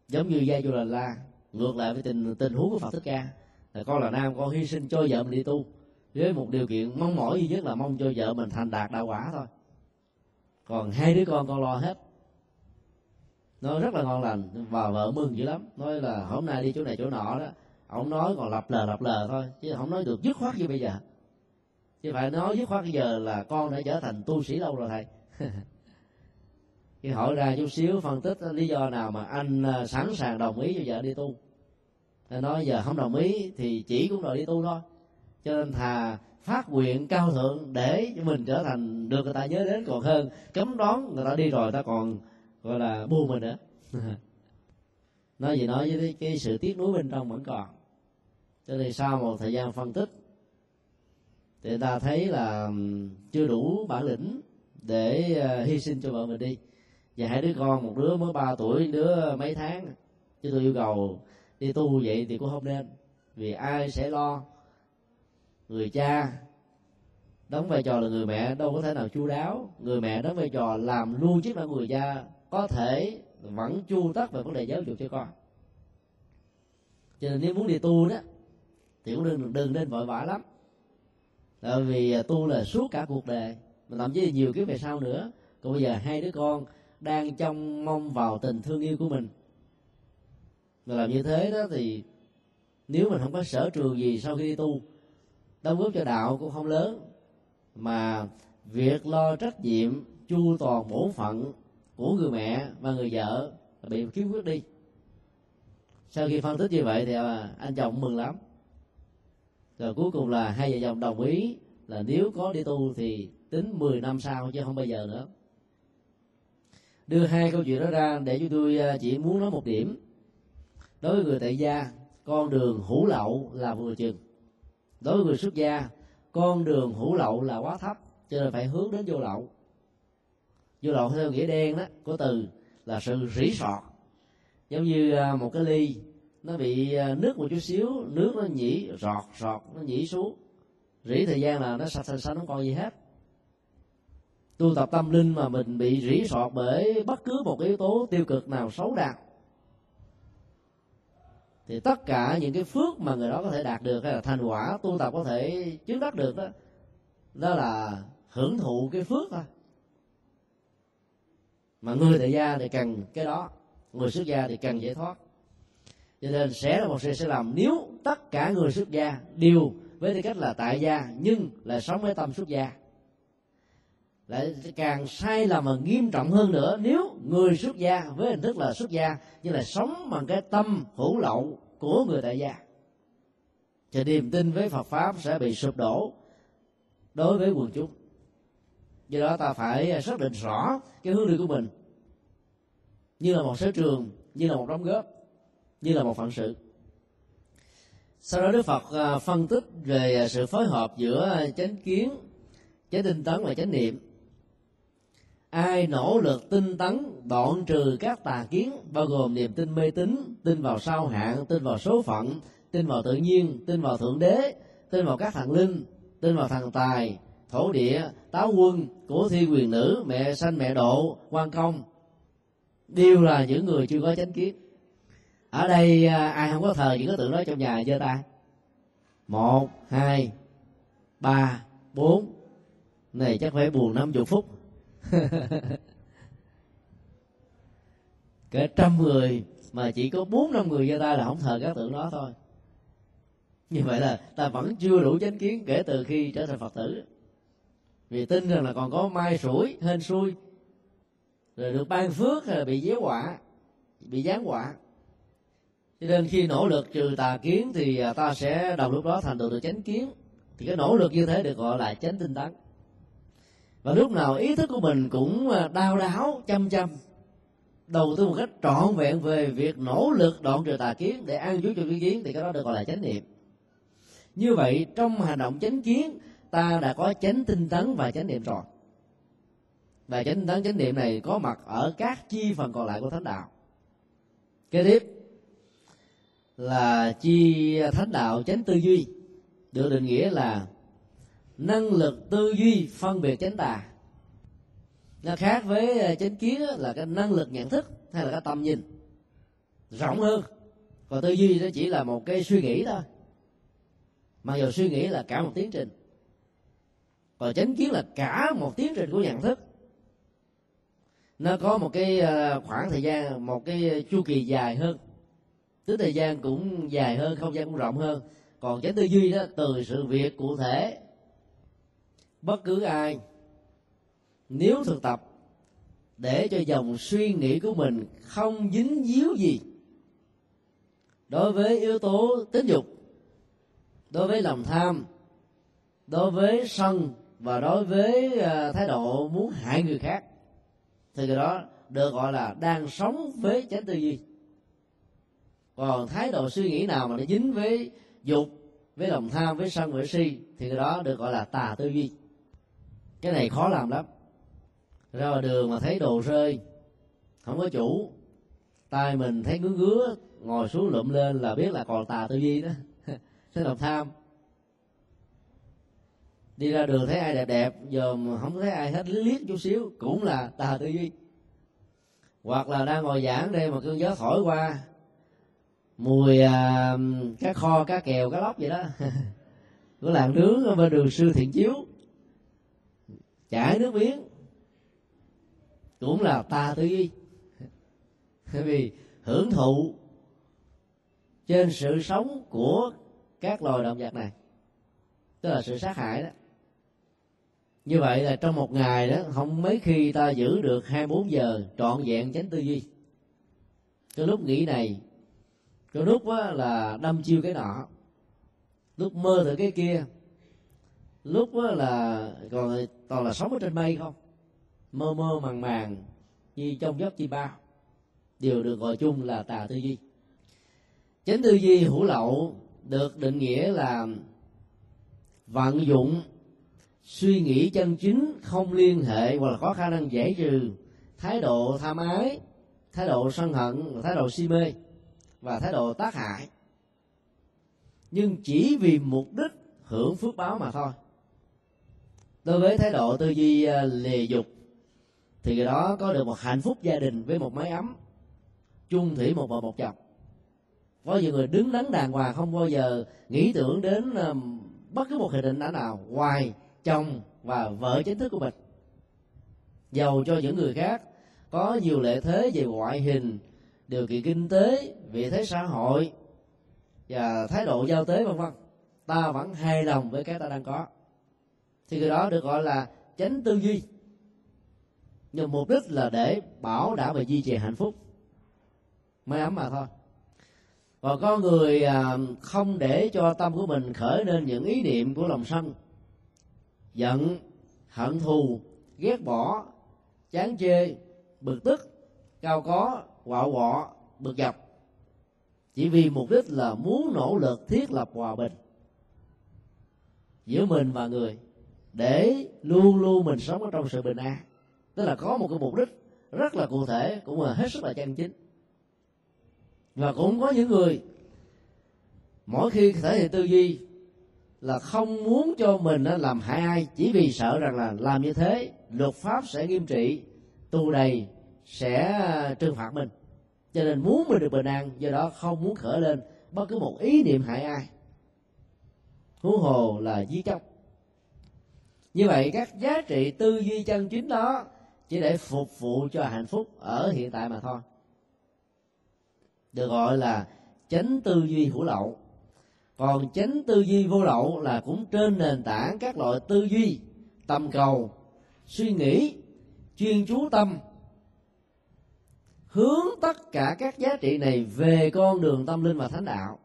Giống như gia du là la ngược lại với tình tình huống của phật thích ca là con là nam con hy sinh cho vợ mình đi tu với một điều kiện mong mỏi duy nhất là mong cho vợ mình thành đạt đạo quả thôi. Còn hai đứa con con lo hết. Nó rất là ngon lành và vợ mừng dữ lắm. Nói là hôm nay đi chỗ này chỗ nọ đó. Ông nói còn lập lờ lập lờ thôi chứ không nói được dứt khoát như bây giờ. Chứ phải nói dứt khoát bây giờ là con đã trở thành tu sĩ lâu rồi thầy. khi hỏi ra chút xíu phân tích lý do nào mà anh à, sẵn sàng đồng ý cho vợ đi tu. Thầy nói giờ không đồng ý thì chỉ cũng đòi đi tu thôi. Cho nên thà phát nguyện cao thượng để mình trở thành được người ta nhớ đến. Còn hơn cấm đón người ta đi rồi ta còn gọi là buồn mình nữa. Nói gì nói với cái, cái sự tiếc nuối bên trong vẫn còn. Cho nên sau một thời gian phân tích thì người ta thấy là chưa đủ bản lĩnh để à, hy sinh cho vợ mình đi và hai đứa con, một đứa mới ba tuổi đứa mấy tháng. Chứ tôi yêu cầu đi tu vậy thì cũng không nên. Vì ai sẽ lo? Người cha đóng vai trò là người mẹ, đâu có thể nào chu đáo. Người mẹ đóng vai trò làm luôn chức năng người cha, có thể vẫn chu tất về vấn đề giáo dục cho con. Cho nên nếu muốn đi tu đó, thì cũng đừng đừng nên vội vã lắm. Tại vì tu là suốt cả cuộc đời. Mà thậm chí nhiều kiếp về sau nữa. Còn bây giờ hai đứa con đang trông mong vào tình thương yêu của mình. Mà làm như thế đó thì nếu mình không có sở trường gì sau khi đi tu, đóng góp cho đạo cũng không lớn. Mà việc lo trách nhiệm, chu toàn bổn phận của người mẹ và người vợ bị khiếm khuyết đi. Sau khi phân tích như vậy thì à, anh chồng mừng lắm. Rồi cuối cùng là hai vợ chồng đồng ý là nếu có đi tu thì tính 10 năm sau chứ không bao giờ nữa đưa hai câu chuyện đó ra để chúng tôi à, chỉ muốn nói một điểm. Đối với người tại gia, con đường hữu lậu là vừa chừng. Đối với người xuất gia, con đường hữu lậu là quá thấp, cho nên phải hướng đến vô lậu. Vô lậu theo nghĩa đen đó của từ là sự rỉ sọt giống như à, một cái ly, nó bị à, nước một chút xíu, nước nó nhỉ, rọt rọt, nó nhỉ xuống. Rỉ thời gian là nó sạch sạch sạch, không còn gì hết tu tập tâm linh mà mình bị rỉ sọt bởi bất cứ một yếu tố tiêu cực nào xấu đạt thì tất cả những cái phước mà người đó có thể đạt được hay là thành quả tu tập có thể chứng đắc được đó đó là hưởng thụ cái phước thôi. Mà người tại gia thì cần cái đó, người xuất gia thì cần giải thoát. Cho nên sẽ là một sự sẽ làm nếu tất cả người xuất gia đều với tư cách là tại gia nhưng là sống với tâm xuất gia lại càng sai lầm và nghiêm trọng hơn nữa. Nếu người xuất gia với hình thức là xuất gia, như là sống bằng cái tâm hữu lậu của người tại gia, thì niềm tin với Phật pháp sẽ bị sụp đổ đối với quần chúng. Do đó ta phải xác định rõ cái hướng đi của mình. Như là một sở trường, như là một đóng góp, như là một phận sự. Sau đó đức phật à, phân tích về sự phối hợp giữa chánh kiến, chánh tinh tấn và chánh niệm ai nỗ lực tinh tấn, đoạn trừ các tà kiến, bao gồm niềm tin mê tín, tin vào sao hạn tin vào số phận, tin vào tự nhiên, tin vào thượng đế, tin vào các thần linh, tin vào thần tài, thổ địa, táo quân của thi quyền nữ, mẹ sanh, mẹ độ, quan công. Đều là những người chưa có chánh kiến. Ở đây à, ai không có thờ những cái tượng đó trong nhà giơ tay một, hai, ba, bốn. Này, chắc phải buồn năm chục phút. kể trăm người mà chỉ có bốn năm người giơ tay là không thờ các tượng đó thôi. Như vậy là ta vẫn chưa đủ chánh kiến kể từ khi trở thành phật tử. Vì tin rằng là còn có mai sủi, hên xui, rồi được ban phước hay là bị giéo quả bị giáng quả cho nên khi nỗ lực trừ tà kiến thì à, ta sẽ đồng lúc đó thành tựu được chánh kiến. Thì cái nỗ lực như thế được gọi là chánh tinh tấn và lúc nào ý thức của mình cũng à, đau đáo, chăm chăm. Đầu tư một cách trọn vẹn về việc nỗ lực đoạn trừ tà kiến để an trú cho cái kiến thì cái đó được gọi là chánh niệm. Như vậy, trong hành động chánh kiến, ta đã có chánh tinh tấn và chánh niệm rồi. Và chánh tinh tấn, chánh niệm này có mặt ở các chi phần còn lại của thánh đạo. Kế tiếp là chi thánh đạo chánh tư duy, được định nghĩa là năng lực tư duy phân biệt chánh tà. Nó khác với ờ, chánh kiến là cái năng lực nhận thức hay là cái tầm nhìn. Rộng hơn. Còn tư duy nó chỉ là một cái suy nghĩ thôi. Mặc dù suy nghĩ là cả một tiến trình. Còn chánh kiến là cả một tiến trình của nhận thức. Nó có một cái ờ, khoảng thời gian, một cái chu kỳ dài hơn. Tức thời gian cũng dài hơn, không gian cũng rộng hơn. Còn chánh tư duy đó, từ sự việc cụ thể bất cứ ai. Nếu thực tập, để cho dòng suy nghĩ của mình không dính díu gì đối với yếu tố tính dục, đối với lòng tham, đối với sân và đối với à, thái độ muốn hại người khác, thì cái đó được gọi là đang sống với chánh tư duy. Còn thái độ suy nghĩ nào mà nó dính với dục, với lòng tham, với sân, với si, thì cái đó được gọi là tà tư duy cái này khó làm lắm. Ra ngoài đường mà thấy đồ rơi không có chủ. Tay mình thấy ngứa ngứa ngồi xuống lụm lên là biết là còn tà tư duy đó. Thế lòng tham. Đi ra đường thấy ai đẹp đẹp giờ mà không thấy ai hết liếc chút xíu cũng là tà tư duy. Hoặc là đang ngồi giảng đây mà cơn gió thổi qua mùi à, cá kho cá kèo cá lóc vậy đó. Của làng nướng ở bên đường sư thiện chiếu chảy nước miếng. Cũng là ta tư duy. Bởi vì hưởng thụ trên sự sống của các loài động vật này, tức là sự sát hại đó. Như vậy là trong một ngày đó, không mấy khi ta giữ được 24 giờ trọn vẹn chánh tư duy. Cái lúc nghĩ này, cái lúc là đâm chiêu cái nọ, lúc mơ thử cái kia lúc đó là còn toàn là sống ở trên mây không? Mơ mơ màng màng, như trong giấc chi bao. Đều được gọi chung là tà tư duy. Chánh tư duy hữu lậu được định nghĩa là vận dụng, suy nghĩ chân chính không liên hệ hoặc là có khả năng giải trừ thái độ tham ái, thái độ sân hận thái độ si mê, và thái độ tác hại. Nhưng chỉ vì mục đích hưởng phước báo mà thôi đối với thái độ tư duy ờ, lìa dục, thì người đó có được một hạnh phúc gia đình với một mái ấm, chung thủy một vợ một chồng. Có nhiều người đứng đắn đàng hoàng, không bao giờ nghĩ tưởng đến ờ, bất cứ một hình định nào ngoài chồng và vợ chính thức của mình. Giàu cho những người khác có nhiều lợi thế về ngoại hình, điều kiện kinh tế, vị thế xã hội và thái độ giao tế vân vân, ta vẫn hài lòng với cái ta đang có thì cái đó được gọi là chánh tư duy. Nhưng mục đích là để bảo đảm và duy trì hạnh phúc. May ấm mà thôi. Còn có người à, không để cho tâm của mình khởi lên những ý niệm của lòng sân. Giận, hận thù, ghét bỏ, chán chê, bực tức, cao có, quạo quọ, bực dọc. Chỉ vì mục đích là muốn nỗ lực thiết lập hòa bình giữa mình và người để luôn luôn mình sống ở trong sự bình an. Tức là có một cái mục đích rất là cụ thể, cũng là hết sức là chân chính. Và cũng có những người, mỗi khi thể hiện tư duy là không muốn cho mình làm hại ai, chỉ vì sợ rằng là làm như thế, luật pháp sẽ nghiêm trị, tù đầy sẽ ờ, trừng phạt mình. Cho nên muốn mình được bình an, do đó không muốn khởi lên bất cứ một ý niệm hại ai. Huống hồ là giết chóc như vậy các giá trị tư duy chân chính đó chỉ để phục vụ cho hạnh phúc ở hiện tại mà thôi. Được gọi là chánh tư duy hữu lậu. Còn chánh tư duy vô lậu là cũng trên nền tảng các loại tư duy tầm cầu, suy nghĩ, chuyên chú tâm. Hướng tất cả các giá trị này về con đường tâm linh và thánh đạo,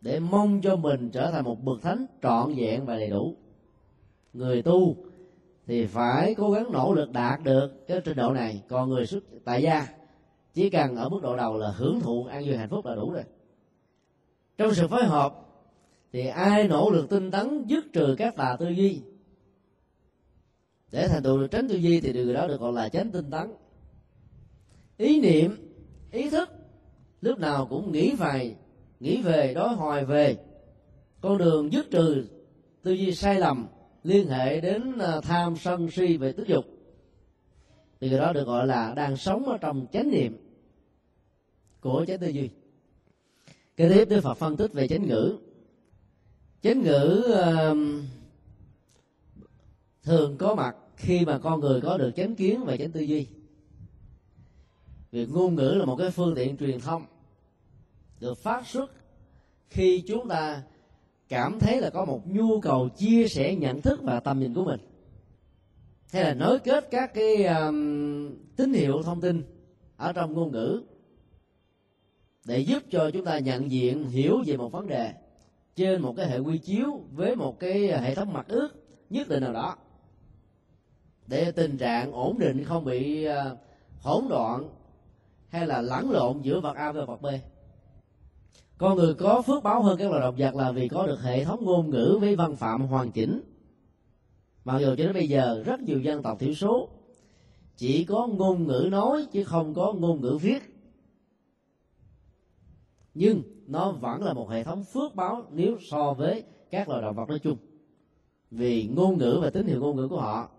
để mong cho mình trở thành một bậc thánh trọn vẹn và đầy đủ người tu thì phải cố gắng nỗ lực đạt được cái trình độ này. Còn người xuất tại gia, chỉ cần ở mức độ đầu là hưởng thụ an vui hạnh phúc là đủ rồi. Trong sự phối hợp thì ai nỗ lực tinh tấn dứt trừ các tà tư duy, để thành tựu được tránh tư duy thì điều đó được gọi là tránh tinh tấn. Ý niệm, ý thức lúc nào cũng nghĩ về nghĩ về, đối hoài về. Con đường dứt trừ tư duy sai lầm liên hệ đến ờ, tham sân si về tức dục. Thì người đó được gọi là đang sống ở trong chánh niệm của chánh tư duy. Kế tiếp đức phật phân tích về chánh ngữ. Chánh ngữ uh, thường có mặt khi mà con người có được chánh kiến và chánh tư duy. Việc ngôn ngữ là một cái phương tiện truyền thông được phát xuất khi chúng ta cảm thấy là có một nhu cầu chia sẻ nhận thức và tầm nhìn của mình. Hay là nối kết các cái um, tín hiệu thông tin ở trong ngôn ngữ để giúp cho chúng ta nhận diện hiểu về một vấn đề trên một cái hệ quy chiếu với một cái hệ thống mặt ước nhất định nào đó. Để tình trạng ổn định không bị uh, hỗn loạn hay là lẫn lộn giữa vật A và vật B con người có phước báo hơn các loài động vật là vì có được hệ thống ngôn ngữ với văn phạm hoàn chỉnh. Mặc dù cho đến bây giờ, rất nhiều dân tộc thiểu số chỉ có ngôn ngữ nói chứ không có ngôn ngữ viết. Nhưng nó vẫn là một hệ thống phước báo nếu so với các loài động vật nói chung. Vì ngôn ngữ và tín hiệu ngôn ngữ của họ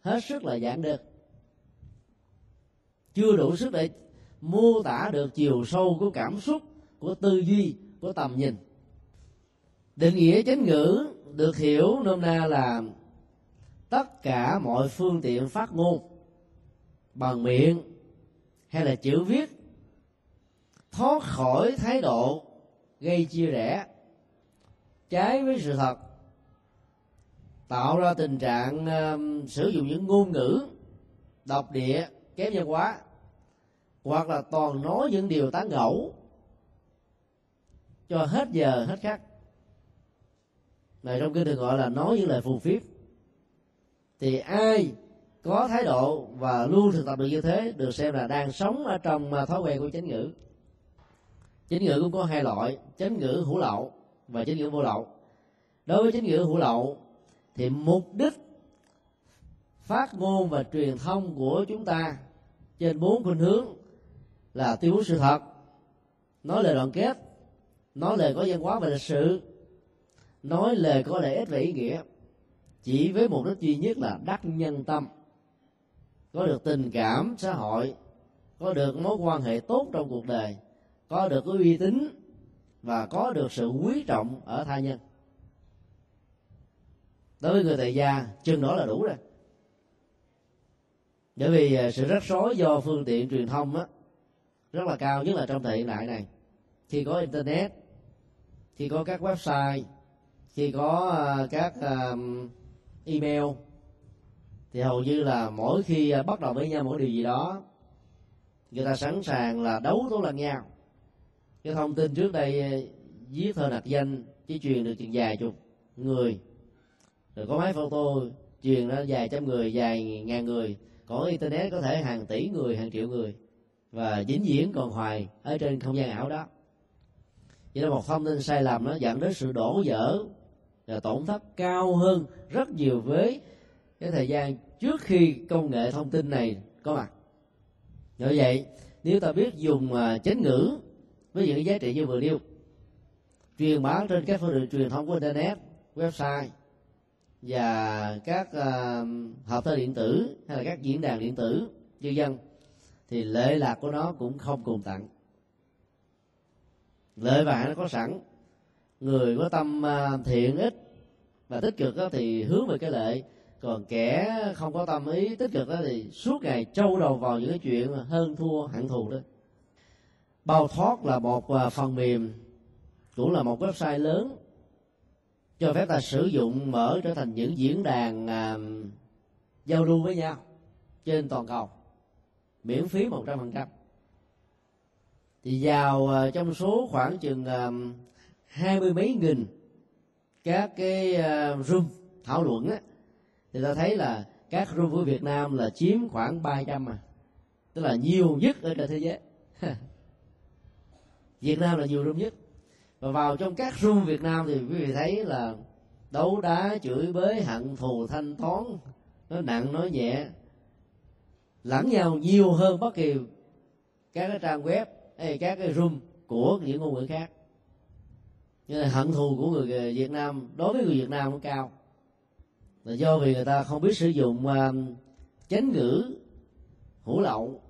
hết sức là giản đơn. Chưa đủ sức để mô tả được chiều sâu của cảm xúc của tư duy của tầm nhìn. Định nghĩa chánh ngữ được hiểu nôm na là tất cả mọi phương tiện phát ngôn bằng miệng hay là chữ viết thoát khỏi thái độ gây chia rẽ trái với sự thật tạo ra tình trạng uh, sử dụng những ngôn ngữ độc địa kém nhân hóa hoặc là toàn nói những điều tán gẫu cho hết giờ, hết khắc. Này trong kinh được gọi là nói những lời phù phiếm. Thì ai có thái độ và luôn thực tập được như thế được xem là đang sống ở trong à, thói quen của chánh ngữ. Chánh ngữ cũng có hai loại, chánh ngữ hữu lậu và chánh ngữ vô lậu. Đối với chánh ngữ hữu lậu thì mục đích phát ngôn và truyền thông của chúng ta trên bốn khuynh hướng là tuyên bố sự thật, nói lời đoàn kết nói lời có văn hóa và lịch sử nói lời có lợi ích và ý nghĩa. Chỉ với mục đích duy nhất là đắc nhân tâm. Có được tình cảm xã hội. Có được mối quan hệ tốt trong cuộc đời. Có được cái uy tín. Và có được sự quý trọng ở tha nhân. Đối với người tại gia, chừng đó là đủ rồi. Bởi vì à, sự rắc rối do phương tiện truyền thông á, rất là cao, nhất là trong thời hiện đại này khi có internet khi có các website khi có ờ, các email. Thì hầu như là mỗi khi ờ, bắt đầu với nhau mỗi điều gì đó, người ta sẵn sàng là đấu tố lẫn nhau. Cái thông tin trước đây ờ, viết thơ nạc danh, chỉ truyền được chừng dài chục người. Rồi có máy photo truyền ra vài trăm người, vài ngàn người. Có internet có thể hàng tỷ người, hàng triệu người. Và vĩnh viễn còn hoài ở trên không gian ảo đó vậy là một thông tin sai lầm nó dẫn đến sự đổ vỡ và tổn thất cao hơn rất nhiều với cái thời gian trước khi công nghệ thông tin này có mặt. Do vậy nếu ta biết dùng à, chánh ngữ với những giá trị như vừa nêu truyền bá trên các phương tiện truyền thông của internet website và các uh, hộp thư điện tử hay là các diễn đàn điện tử nhân dân thì lệ lạc của nó cũng không cùng tặng lợi và nó có sẵn. Người có tâm à, thiện ích và tích cực đó thì hướng về cái lợi. Còn kẻ không có tâm ý tích cực đó thì suốt ngày trâu đầu vào những cái chuyện hơn thua hạng thù đó. Bao thoát là một à, phần mềm cũng là một website lớn cho phép ta sử dụng mở trở thành những diễn đàn à, giao lưu với nhau trên toàn cầu miễn phí một trăm phần trăm thì vào ờ, trong số khoảng chừng hai mươi mấy nghìn các cái ờ, room thảo luận á, thì ta thấy là các room của Việt Nam là chiếm khoảng 300 mà tức là nhiều nhất ở trên thế giới. Việt Nam là nhiều room nhất. Và vào trong các room Việt Nam thì quý vị thấy là đấu đá chửi bới, hận thù, thanh toán, nói nặng, nói nhẹ, lẫn nhau nhiều hơn bất kỳ các cái trang web các cái room của những ngôn ngữ khác. Như là hận thù của người ờ, Việt Nam đối với người Việt Nam cũng cao. Là do vì người ta không biết sử dụng uh, chánh ngữ hữu lậu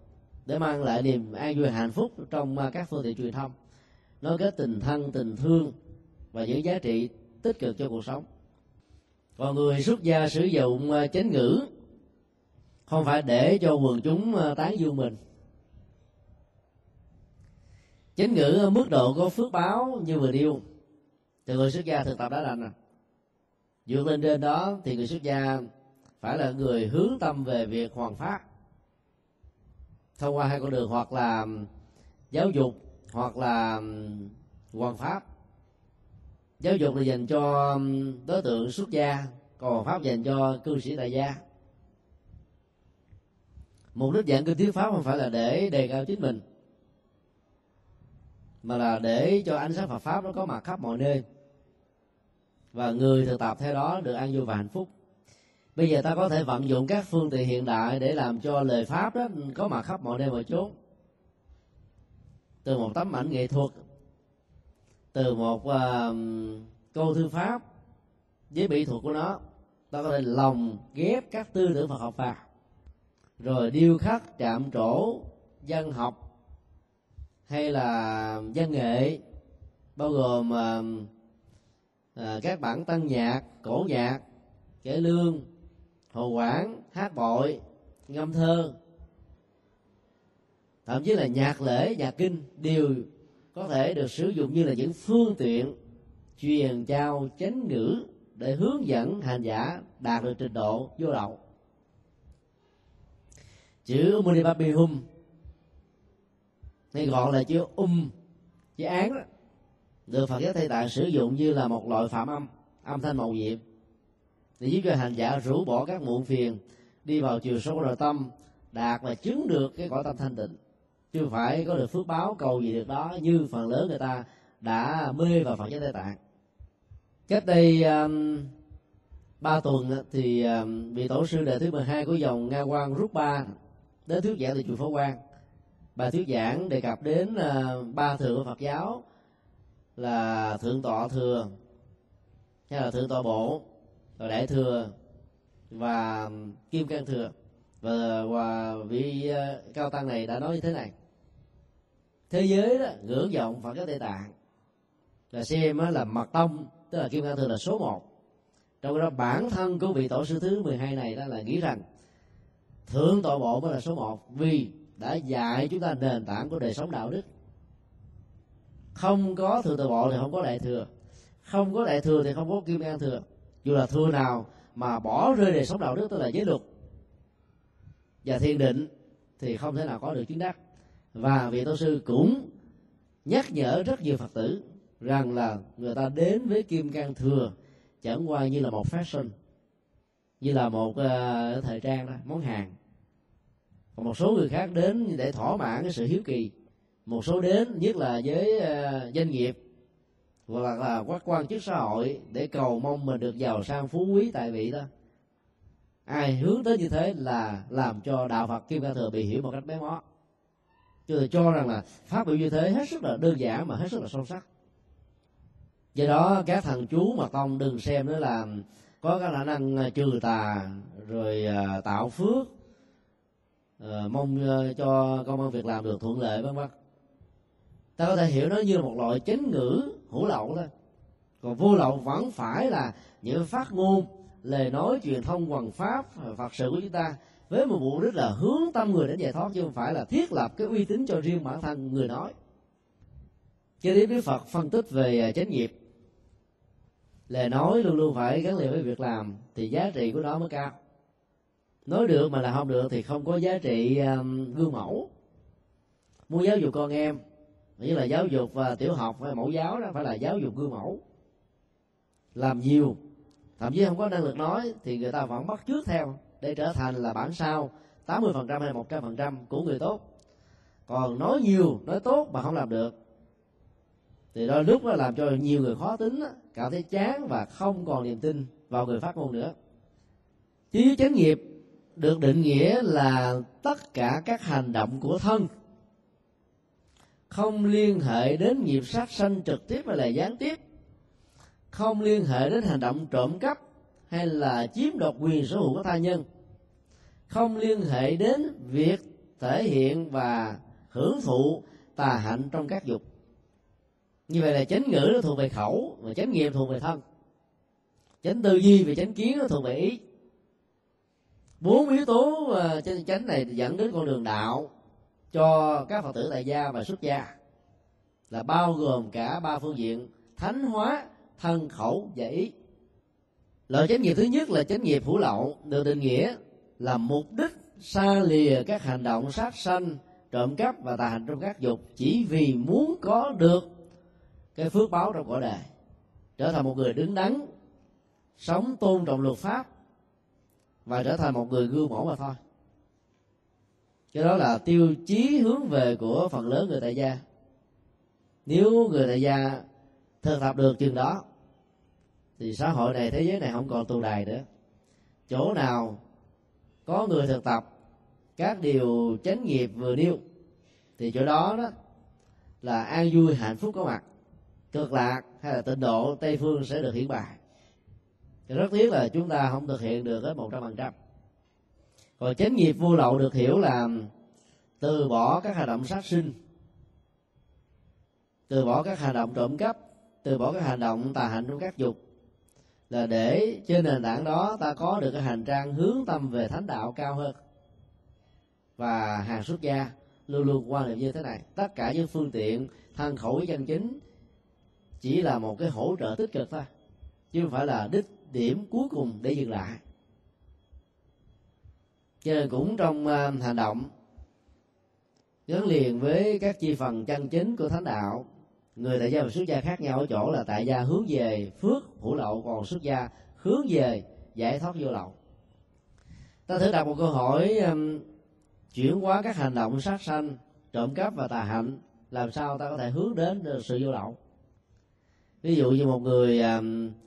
để mang lại niềm an vui hạnh phúc trong uh, các phương tiện truyền thông. Nói kết tình thân tình thương và những giá trị tích cực cho cuộc sống. Còn người xuất gia sử dụng uh, chánh ngữ không phải để cho quần chúng uh, tán dương mình chính ngữ mức độ có phước báo như vừa điêu thì người xuất gia thực tập đã đành rồi vượt lên trên đó thì người xuất gia phải là người hướng tâm về việc hoàn pháp. Thông qua hai con đường, hoặc là giáo dục, hoặc là hoàn pháp. Giáo dục là dành cho đối tượng xuất gia, còn hoàn pháp dành cho cư sĩ tại gia. Mục đích giảng kinh thuyết pháp không phải là để đề cao chính mình mà là để cho ánh sáng Phật pháp nó có mặt khắp mọi nơi. Và người thực tập theo đó được an vui và hạnh phúc. Bây giờ ta có thể vận dụng các phương tiện hiện đại để làm cho lời pháp đó có mặt khắp mọi nơi mọi chốn. Từ một tấm ảnh nghệ thuật từ một uh, câu thư pháp với mỹ thuật của nó ta có thể lồng ghép các tư tưởng Phật học vào. Rồi điêu khắc chạm trổ dân học hay là văn nghệ bao gồm à, à, các bản tân nhạc cổ nhạc kể lương hồ quảng hát bội ngâm thơ. Thậm chí là nhạc lễ nhạc kinh đều có thể được sử dụng như là những phương tiện truyền trao chánh ngữ để hướng dẫn hành giả đạt được trình độ vô đậu. Chữ Munibabihum hay gọi là chữ um chữ án đó. Được Phật giáo Tây Tạng sử dụng như là một loại phạm âm âm thanh màu nhiệm. Để giúp cho hành giả rũ bỏ các muộn phiền đi vào chiều sâu nội tâm đạt và chứng được cái cõi tâm thanh tịnh. Chứ không phải có được phước báo cầu gì được đó như phần lớn người ta đã mê vào Phật giáo Tây Tạng. Cách đây um, ba tuần thì um, vị tổ sư đệ thứ 12 của dòng Nga Quan Rút Ba đến thuyết giảng tại chùa Phổ Quang bài thuyết giảng đề cập đến uh, ba thừa của Phật giáo là thượng tọa thừa hay là thượng tọa bộ rồi đại thừa và kim cang thừa. Và, và vị uh, cao tăng này đã nói như thế này. Thế giới đó ngưỡng vọng phật giáo tây tạng là xem là mật tông tức là kim cang thừa là số một. Trong đó bản thân của vị tổ sư thứ 12 này đó là nghĩ rằng thượng tọa bộ mới là số một. Vì đã dạy chúng ta nền tảng của đời sống đạo đức. Không có thừa tự bộ thì không có đại thừa. Không có đại thừa thì không có kim an thừa. Dù là thừa nào mà bỏ rơi đời sống đạo đức tức là giới luật. Và thiền định thì không thể nào có được chứng đắc. Và vị tổ sư cũng nhắc nhở rất nhiều phật tử rằng là người ta đến với kim cang thừa chẳng qua như là một fashion như là một uh, thời trang đó món hàng còn một số người khác đến để thỏa mãn cái sự hiếu kỳ. Một số đến nhất là với uh, doanh nghiệp hoặc là, là các quan chức xã hội để cầu mong mình được giàu sang phú quý tại vị đó. Ai hướng tới như thế là làm cho đạo phật kim cang thừa bị hiểu một cách bé mó tôi cho rằng là pháp biểu như thế hết sức là đơn giản mà hết sức là sâu sắc. Do đó các thằng chú mà tông đừng xem nó là có cái khả năng ờ, trừ tà rồi ờ, tạo phước Ờ, mong ờ, cho công an việc làm được thuận lợi vân vân ta có thể hiểu nó như là một loại chánh ngữ hữu lậu thôi còn vô lậu vẫn phải là những phát ngôn, lời nói, truyền thông quần pháp, phật sự của chúng ta với một mục đích là hướng tâm người đến giải thoát chứ không phải là thiết lập cái uy tín cho riêng bản thân người nói. Cho đến đức phật phân tích về ờ, chánh nghiệp. Lời nói luôn luôn phải gắn liền với việc làm thì giá trị của nó mới cao nói được mà là không được thì không có giá trị um, gương mẫu. Muốn giáo dục con em nghĩa là giáo dục và tiểu học hay mẫu giáo đó phải là giáo dục gương mẫu. Làm nhiều thậm chí không có năng lực nói thì người ta vẫn bắt trước theo để trở thành là bản sao 80% hay 100% của người tốt. Còn nói nhiều nói tốt mà không làm được. Thì đôi lúc nó làm cho nhiều người khó tính cảm thấy chán và không còn niềm tin vào người phát ngôn nữa. Chứ chánh nghiệp được định nghĩa là tất cả các hành động của thân. Không liên hệ đến nghiệp sát sanh trực tiếp hay là gián tiếp. Không liên hệ đến hành động trộm cắp hay là chiếm đoạt quyền sở hữu của tha nhân. Không liên hệ đến việc thể hiện và hưởng thụ tà hạnh trong các dục. Như vậy là chánh ngữ nó thuộc về khẩu và chánh nghiệp thuộc về thân. Chánh tư duy và chánh kiến nó thuộc về ý bốn yếu tố ờ, trên chánh này dẫn đến con đường đạo cho các phật tử tại gia và xuất gia. Là bao gồm cả ba phương diện, thánh hóa, thân khẩu và ý. Loại chánh nghiệp thứ nhất là chánh nghiệp hữu lậu, được định nghĩa là mục đích xa lìa các hành động sát sanh, trộm cắp và tà hành trong các dục chỉ vì muốn có được cái phước báo trong cõi đời. Trở thành một người đứng đắn, sống tôn trọng luật pháp và trở thành một người gương mẫu mà thôi. Cái đó là tiêu chí hướng về của phần lớn người tại gia. Nếu người tại gia thực tập được chừng đó, thì xã hội này, thế giới này không còn tù đài nữa. Chỗ nào có người thực tập các điều chánh nghiệp vừa nêu, thì chỗ đó đó là an vui hạnh phúc có mặt, cực lạc hay là tịnh độ, tây phương sẽ được hiển bài thì rất tiếc là chúng ta không thực hiện được hết một trăm phần trăm. Còn chánh nghiệp vô lậu được hiểu là từ bỏ các hành động sát sinh, từ bỏ các hành động trộm cắp, từ bỏ các hành động tà hạnh trong các dục. Là để trên nền tảng đó ta có được cái hành trang hướng tâm về thánh đạo cao hơn. Và hàng xuất gia luôn luôn quan niệm như thế này. Tất cả những phương tiện thân khẩu với chân chính chỉ là một cái hỗ trợ tích cực thôi, chứ không phải là đích điểm cuối cùng để dừng lại. Cho nên cũng trong uh, hành động gắn liền với các chi phần chân chính của thánh đạo người tại gia và xuất gia khác nhau ở chỗ là tại gia hướng về phước hữu lậu còn xuất gia hướng về giải thoát vô lậu. Ta thử đặt một câu hỏi um, chuyển hóa các hành động sát sanh trộm cắp và tà hạnh làm sao ta có thể hướng đến sự vô lậu? Ví dụ như một người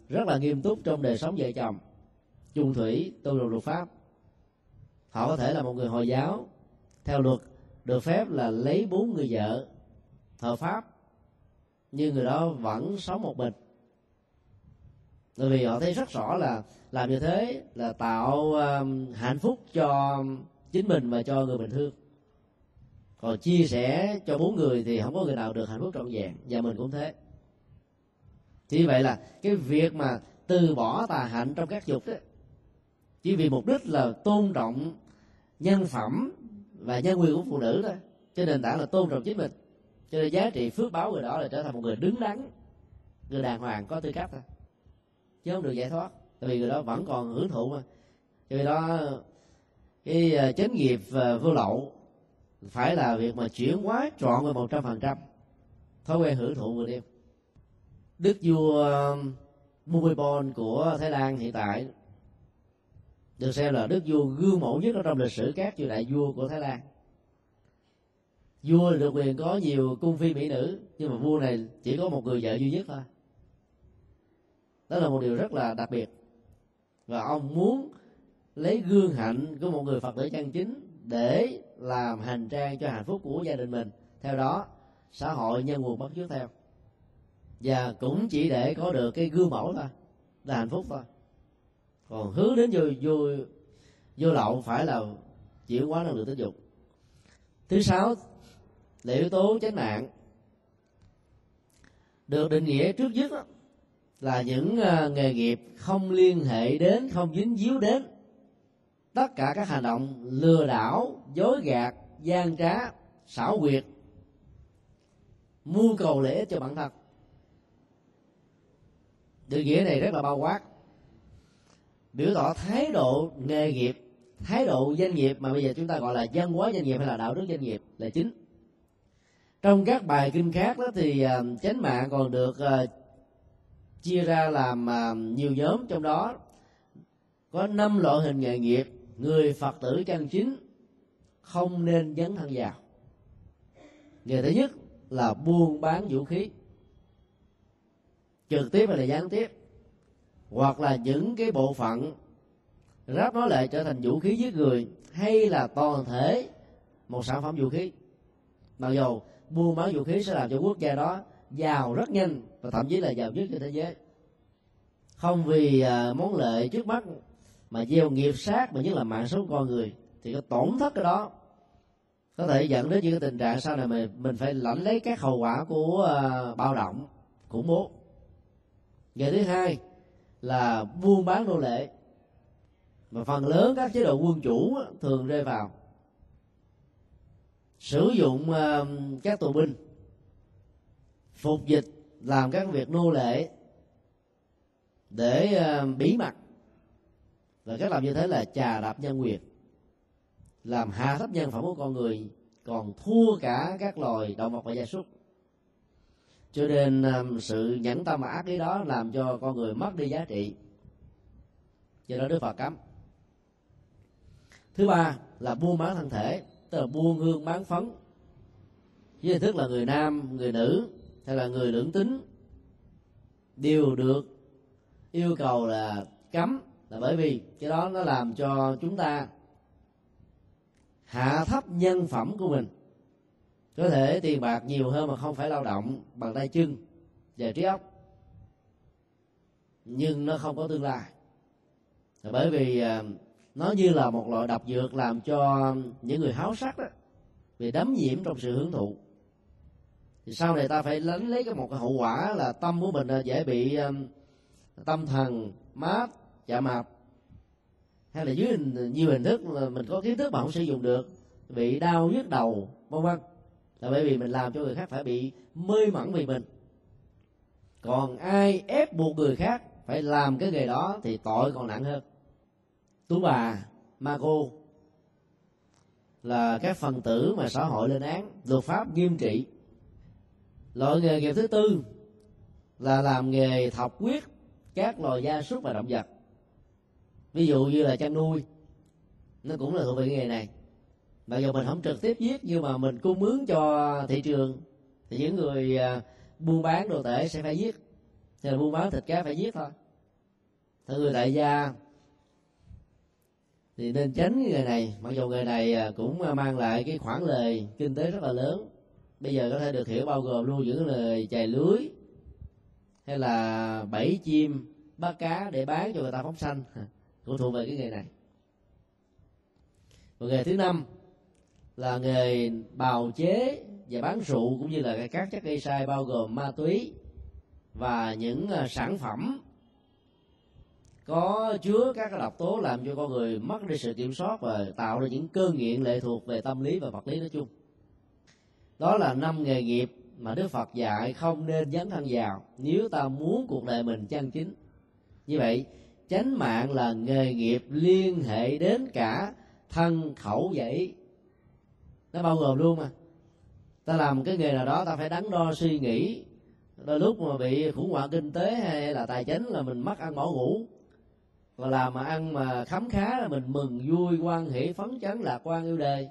rất là nghiêm túc trong đời sống vợ chồng, chung thủy, tu đồ luật pháp, họ có thể là một người hồi giáo. Theo luật, được phép là lấy bốn người vợ hợp pháp, nhưng người đó vẫn sống một mình. Bởi vì họ thấy rất rõ là làm như thế là tạo hạnh phúc cho chính mình và cho người bình thường. Còn chia sẻ cho bốn người thì không có người nào được hạnh phúc trọn vẹn, và mình cũng thế thì vậy là cái việc mà từ bỏ tà hạnh trong các dục đó chỉ vì mục đích là tôn trọng nhân phẩm và nhân quyền của phụ nữ thôi. Cho nền tảng là tôn trọng chính mình. Cho nên giá trị phước báo người đó là trở thành một người đứng đắn, người đàng hoàng có tư cách thôi. Chứ không được giải thoát, tại vì người đó vẫn còn hưởng thụ mà. Cho nên đó, cái ờ, chánh nghiệp ờ, vô lậu phải là việc mà chuyển hóa trọn về một trăm phần trăm thói quen hưởng thụ người đêm đức vua Bhumibol của Thái Lan hiện tại được xem là đức vua gương mẫu nhất ở trong lịch sử các triều đại vua của Thái Lan. Vua được quyền có nhiều cung phi mỹ nữ, nhưng mà vua này chỉ có một người vợ duy nhất thôi. Đó là một điều rất là đặc biệt. Và ông muốn lấy gương hạnh của một người phật tử chân chính để làm hành trang cho hạnh phúc của gia đình mình. Theo đó, xã hội nhân nguồn bắt chước theo và cũng chỉ để có được cái gương mẫu thôi là hạnh phúc thôi. Còn hướng đến vô vô vô lậu phải là chuyển hóa năng lượng tính dục. Thứ sáu là yếu tố chánh mạng. Được định nghĩa trước nhất đó, là những à, nghề nghiệp không liên hệ đến không dính díu đến tất cả các hành động lừa đảo dối gạt gian trá xảo quyệt mưu cầu lễ cho bản thân định nghĩa này rất là bao quát. Biểu tỏ thái độ nghề nghiệp thái độ doanh nghiệp mà bây giờ chúng ta gọi là văn hóa doanh nghiệp hay là đạo đức doanh nghiệp là chính. Trong các bài kinh khác đó thì uh, chánh mạng còn được uh, chia ra làm uh, nhiều nhóm. Trong đó có năm loại hình nghề nghiệp người phật tử chân chính không nên dấn thân vào. Nghề thứ nhất là buôn bán vũ khí trực tiếp hay là gián tiếp? Hoặc là những cái bộ phận ráp nó lại trở thành vũ khí giết người, hay là toàn thể một sản phẩm vũ khí. Mặc dù buôn bán vũ khí sẽ làm cho quốc gia đó giàu rất nhanh và thậm chí là giàu nhất trên thế giới. Không vì à, món lợi trước mắt mà gieo nghiệp sát mà nhất là mạng sống con người, thì cái tổn thất cái đó có thể dẫn đến những cái tình trạng sau này mình mình phải lãnh lấy các hậu quả của à, bạo động khủng bố nghề thứ hai là buôn bán nô lệ. Mà phần lớn các chế độ quân chủ thường rơi vào sử dụng các tù binh, phục dịch, làm các việc nô lệ để bí mật. Và cách làm như thế là trà đạp nhân quyền, làm hạ thấp nhân phẩm của con người, còn thua cả các loài động vật và gia súc cho nên um, sự nhẫn tâm ác ý đó làm cho con người mất đi giá trị. Cho đó đức phật cấm. Thứ ba là buôn bán thân thể tức là buôn hương bán phấn. Với hình thức là người nam người nữ hay là người lưỡng tính đều được yêu cầu là cấm là bởi vì cái đó nó làm cho chúng ta hạ thấp nhân phẩm của mình có thể tiền bạc nhiều hơn mà không phải lao động bằng tay chân và trí óc. Nhưng nó không có tương lai. Bởi vì à, nó như là một loại độc dược làm cho những người háo sắc đó bị đấm nhiễm trong sự hưởng thụ. Thì sau này ta phải lánh lấy cái một cái hậu quả là tâm của mình dễ bị à, tâm thần, mát dạ chạm mập hay là dưới nhiều hình thức là mình có kiến thức mà không sử dụng được, bị đau nhức đầu, vân vân là bởi vì mình làm cho người khác phải bị mê mẩn vì mình. Còn ai ép buộc người khác phải làm cái nghề đó thì tội còn nặng hơn. Tú bà ma cô là các phần tử mà xã hội lên án, luật pháp nghiêm trị. Loại nghề nghiệp thứ tư là làm nghề thọc quyết các loài gia súc và động vật. Ví dụ như là chăn nuôi, nó cũng là thuộc về nghề này mặc dù mình không trực tiếp giết nhưng mà mình cung mướn cho thị trường. Thì những người à, buôn bán đồ tể sẽ phải giết thì là buôn bán thịt cá phải giết thôi. Theo người đại gia, thì nên tránh cái nghề này. Mặc dù nghề này à, cũng mang lại cái khoản lời kinh tế rất là lớn. Bây giờ có thể được hiểu bao gồm luôn những lời chài lưới hay là bẫy chim bắt cá để bán cho người ta phóng sanh. Cũng thuộc về cái nghề này. Và nghề thứ năm là nghề bào chế và bán rượu cũng như là các chất gây sai bao gồm ma túy và những à, sản phẩm. Có chứa các độc tố làm cho con người mất đi sự kiểm soát và tạo ra những cơn nghiện lệ thuộc về tâm lý và vật lý nói chung. Đó là năm nghề nghiệp mà đức phật dạy không nên dấn thân vào nếu ta muốn cuộc đời mình chân chính như vậy, chánh mạng là nghề nghiệp liên hệ đến cả thân khẩu vậy nó bao gồm luôn mà. Ta làm cái nghề nào đó, ta phải đắn đo suy nghĩ. Đôi lúc mà bị khủng hoảng kinh tế hay là tài chính là mình mất ăn bỏ ngủ. Còn làm mà ăn mà khám khá là mình mừng, vui quan hỷ, phấn chấn, lạc quan, yêu đời.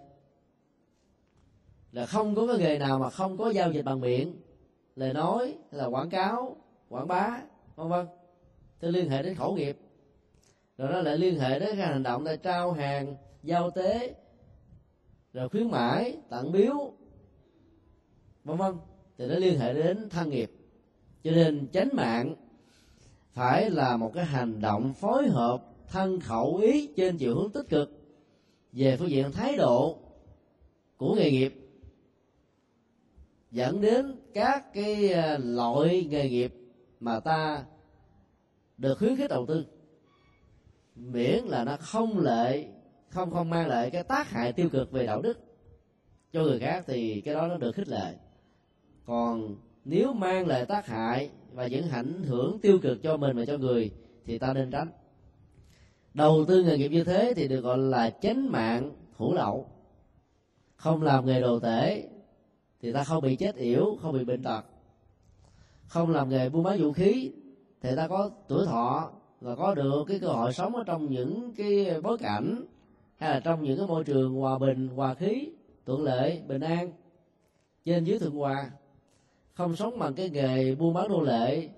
Là không có cái nghề nào mà không có giao dịch bằng miệng. Lời nói, là quảng cáo, quảng bá, vân vân. Thì liên hệ đến khẩu nghiệp. Rồi nó lại liên hệ đến cái hành động là trao hàng, giao tế rồi khuyến mãi, tặng biếu, vân vân. Thì nó liên hệ đến thân nghiệp. Cho nên chánh mạng phải là một cái hành động phối hợp thân khẩu ý trên chiều hướng tích cực về phương diện thái độ của nghề nghiệp, dẫn đến các cái à, loại nghề nghiệp mà ta được khuyến khích đầu tư. Miễn là nó không lệ không không mang lại cái tác hại tiêu cực về đạo đức. Cho người khác thì cái đó nó được khích lệ. Còn nếu mang lại tác hại và những ảnh hưởng tiêu cực cho mình và cho người thì ta nên tránh. Đầu tư nghề nghiệp như thế thì được gọi là chánh mạng hữu lậu. Không làm nghề đồ tể thì ta không bị chết yểu, không bị bệnh tật. Không làm nghề buôn bán vũ khí thì ta có tuổi thọ và có được cái cơ hội sống ở trong những cái bối cảnh hay là trong những cái môi trường hòa bình, hòa khí, thuận lợi, bình an, trên dưới thượng hòa, không sống bằng cái nghề buôn bán nô lệ,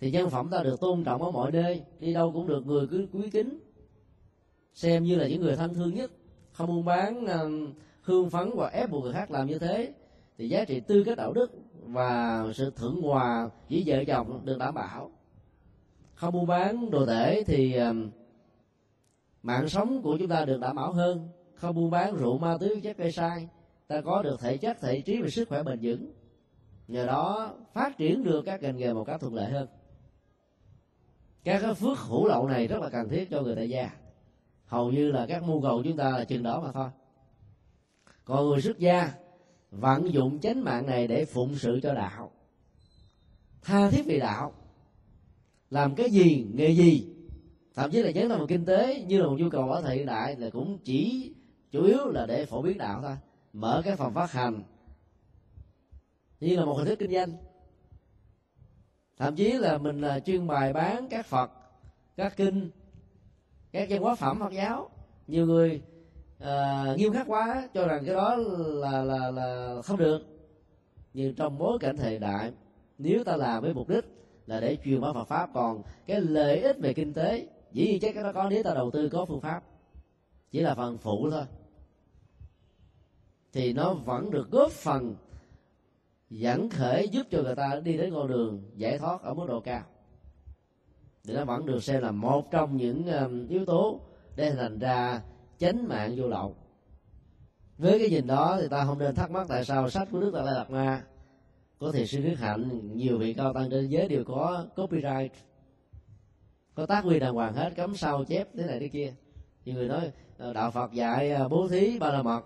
thì nhân phẩm ta được tôn trọng ở mọi nơi, đi đâu cũng được người cứ quý kính. Xem như là những người thân thương nhất, không buôn bán à, hương phấn và ép buộc người khác làm như thế, thì giá trị tư cách đạo đức và sự thượng hòa giữa vợ chồng được đảm bảo. Không buôn bán đồ tể thì à, mạng sống của chúng ta được đảm bảo hơn. Không buôn bán rượu, ma túy chất gây sai, ta có được thể chất, thể trí và sức khỏe bền vững. Nhờ đó, phát triển được các ngành nghề một cách thuận lợi hơn. Các cái phước hữu lậu này rất là cần thiết cho người tại gia. Hầu như là các mưu cầu chúng ta là chừng đó mà thôi. Còn người xuất gia, vận dụng chánh mạng này để phụng sự cho đạo. Tha thiết vì đạo. Làm cái gì, nghề gì thậm chí là dấn thân vào kinh tế như là một nhu cầu ở thời hiện đại là cũng chỉ chủ yếu là để phổ biến đạo thôi. Mở cái phòng phát hành như là một hình thức kinh doanh. Thậm chí là mình là chuyên bài bán các phật các kinh các văn hóa phẩm phật giáo. Nhiều người uh, nghiêm khắc quá cho rằng cái đó là là là không được. Nhưng trong bối cảnh thời đại nếu ta làm với mục đích là để truyền bá Phật pháp còn cái lợi ích về kinh tế dĩ nhiên chắc nó có nếu ta đầu tư, có phương pháp. Chỉ là phần phụ thôi. Thì nó vẫn được góp phần dẫn khởi giúp cho người ta đi đến con đường giải thoát ở mức độ cao. Thì nó vẫn được xem là một trong những um, yếu tố để thành ra chánh mạng vô lậu. Với cái nhìn đó thì ta không nên thắc mắc tại sao sách của nước ta lại đặt ma có thể sư đức hạnh, nhiều vị cao tăng trên giới đều có copyright có tác quyền đàng hoàng hết cấm sao chép thế này thế kia. Nhiều người nói ờ, đạo phật dạy à, bố thí ba la mật.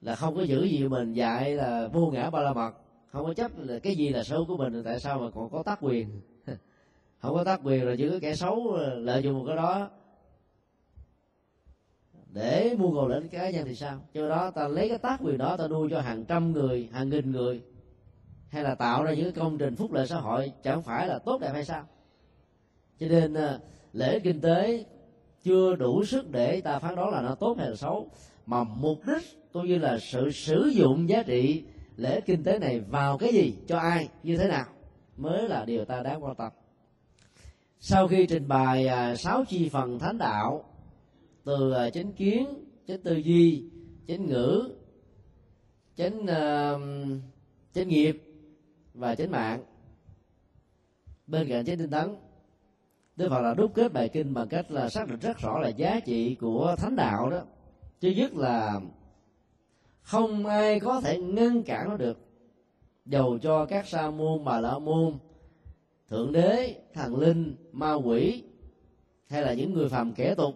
Là không có giữ gì mình dạy là vô ngã ba la mật. Không có chấp là cái gì là xấu của mình, tại sao mà còn có tác quyền? Không có tác quyền là giữ kẻ xấu à, lợi dụng một cái đó. Để mua cầu lĩnh cá nhân thì sao? Cho đó, ta lấy cái tác quyền đó, ta nuôi cho hàng trăm người, hàng nghìn người. Hay là tạo ra những công trình phúc lợi xã hội, chẳng phải là tốt đẹp hay sao? Cho nên ờ, lễ kinh tế chưa đủ sức để ta phán đoán là nó tốt hay là xấu. Mà mục đích cũng như là sự sử dụng giá trị lễ kinh tế này vào cái gì cho ai như thế nào mới là điều ta đáng quan tâm. Sau khi trình bày à, sáu chi phần thánh đạo từ à, chánh kiến chánh tư duy chánh ngữ chánh uh, chánh nghiệp và chánh mạng bên cạnh chánh tinh tấn. Đức Phật là đúc kết bài kinh bằng cách là xác định rất rõ là giá trị của thánh đạo đó. Chứ nhất là không ai có thể ngăn cản nó được. Dầu cho các sa môn, bà la môn, thượng đế, thần linh, ma quỷ, hay là những người phàm kẻ tục,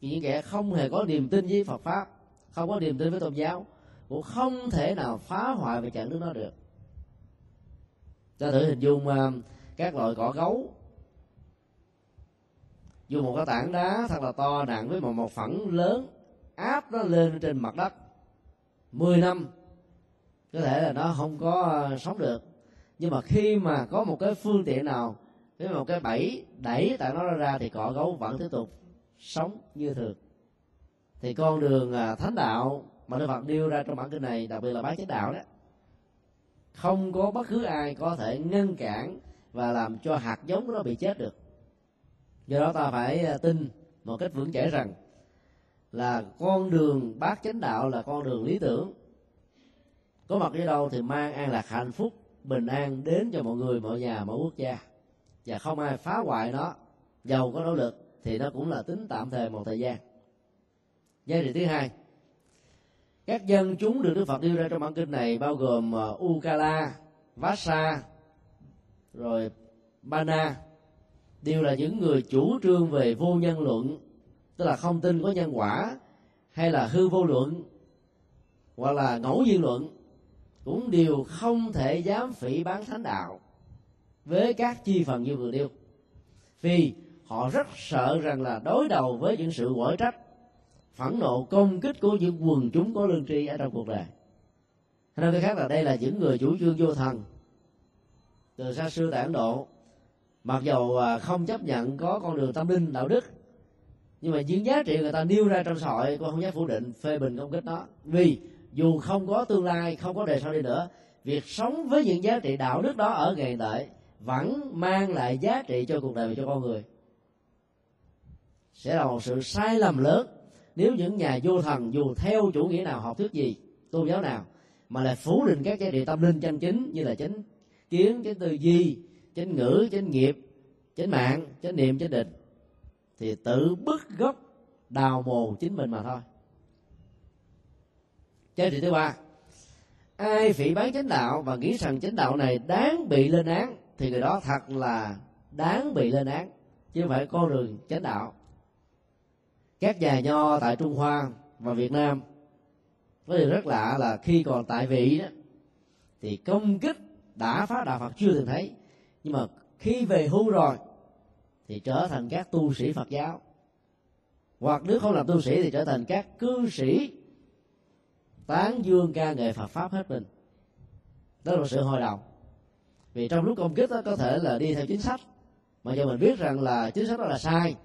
những kẻ không hề có niềm tin với Phật pháp, không có niềm tin với tôn giáo, cũng không thể nào phá hoại và chặn đứng nó được. Ta thử hình dung à, các loại cỏ gấu dùng một cái tảng đá thật là to nặng với một một phẳng lớn, áp nó lên trên mặt đất. 10 năm, có thể là nó không có ờ, sống được. Nhưng mà khi mà có một cái phương tiện nào với một cái bẫy đẩy tại nó ra thì cỏ gấu vẫn tiếp tục sống như thường. Thì con đường ờ, thánh đạo mà Đức Phật nêu ra trong bản kinh này, đặc biệt là bát chánh đạo đó, không có bất cứ ai có thể ngăn cản và làm cho hạt giống của nó bị chết được do đó ta phải à, tin một cách vững chãi rằng là con đường bát chánh đạo là con đường lý tưởng. Có mặt ở đâu thì mang an lạc hạnh phúc, bình an đến cho mọi người, mọi nhà, mọi quốc gia. Và không ai phá hoại nó, giàu có nỗ lực thì nó cũng là tính tạm thời một thời gian. Giá trị thứ hai. Các dân chúng được đức phật đưa ra trong bản kinh này bao gồm à, ukala vasa, rồi bana đều là những người chủ trương về vô nhân luận, tức là không tin có nhân quả, hay là hư vô luận, hoặc là ngẫu nhiên luận, cũng đều không thể dám phỉ bán thánh đạo với các chi phần như vừa nêu. Vì họ rất sợ rằng là đối đầu với những sự quở trách, phẫn nộ công kích của những quần chúng có lương tri ở trong cuộc đời. Hay nói cách khác là đây là những người chủ trương vô thần, từ xa xưa tại ấn độ mặc dù à, không chấp nhận có con đường tâm linh, đạo đức, nhưng mà những giá trị người ta nêu ra trong xã hội con không dám phủ định phê bình công kích nó. Vì dù không có tương lai, không có đời sau đi nữa, việc sống với những giá trị đạo đức đó ở ngày tại vẫn mang lại giá trị cho cuộc đời và cho con người. Sẽ là một sự sai lầm lớn. Nếu những nhà vô thần dù theo chủ nghĩa nào học thuyết gì, tôn giáo nào, mà lại phủ định các giá trị tâm linh chân chính như là chính kiến chính tư duy chánh ngữ, chánh nghiệp, chánh mạng, chánh niệm, chánh định, thì tự bứt gốc đào mồ chính mình mà thôi. Giá trị thứ ba ai phỉ bán chánh đạo và nghĩ rằng chánh đạo này đáng bị lên án, thì người đó thật là đáng bị lên án, chứ không phải con đường chánh đạo. Các nhà nho tại trung hoa và việt nam có điều rất lạ là khi còn tại vị đó, thì công kích đã phá đạo phật chưa từng thấy nhưng mà khi về hưu rồi, thì trở thành các tu sĩ phật giáo. Hoặc nếu không làm tu sĩ thì trở thành các cư sĩ tán dương ca nghệ phật pháp hết mình. Đó là sự hồi đầu. Vì trong lúc công kích đó, có thể là đi theo chính sách. Mà giờ mình biết rằng là chính sách đó là sai.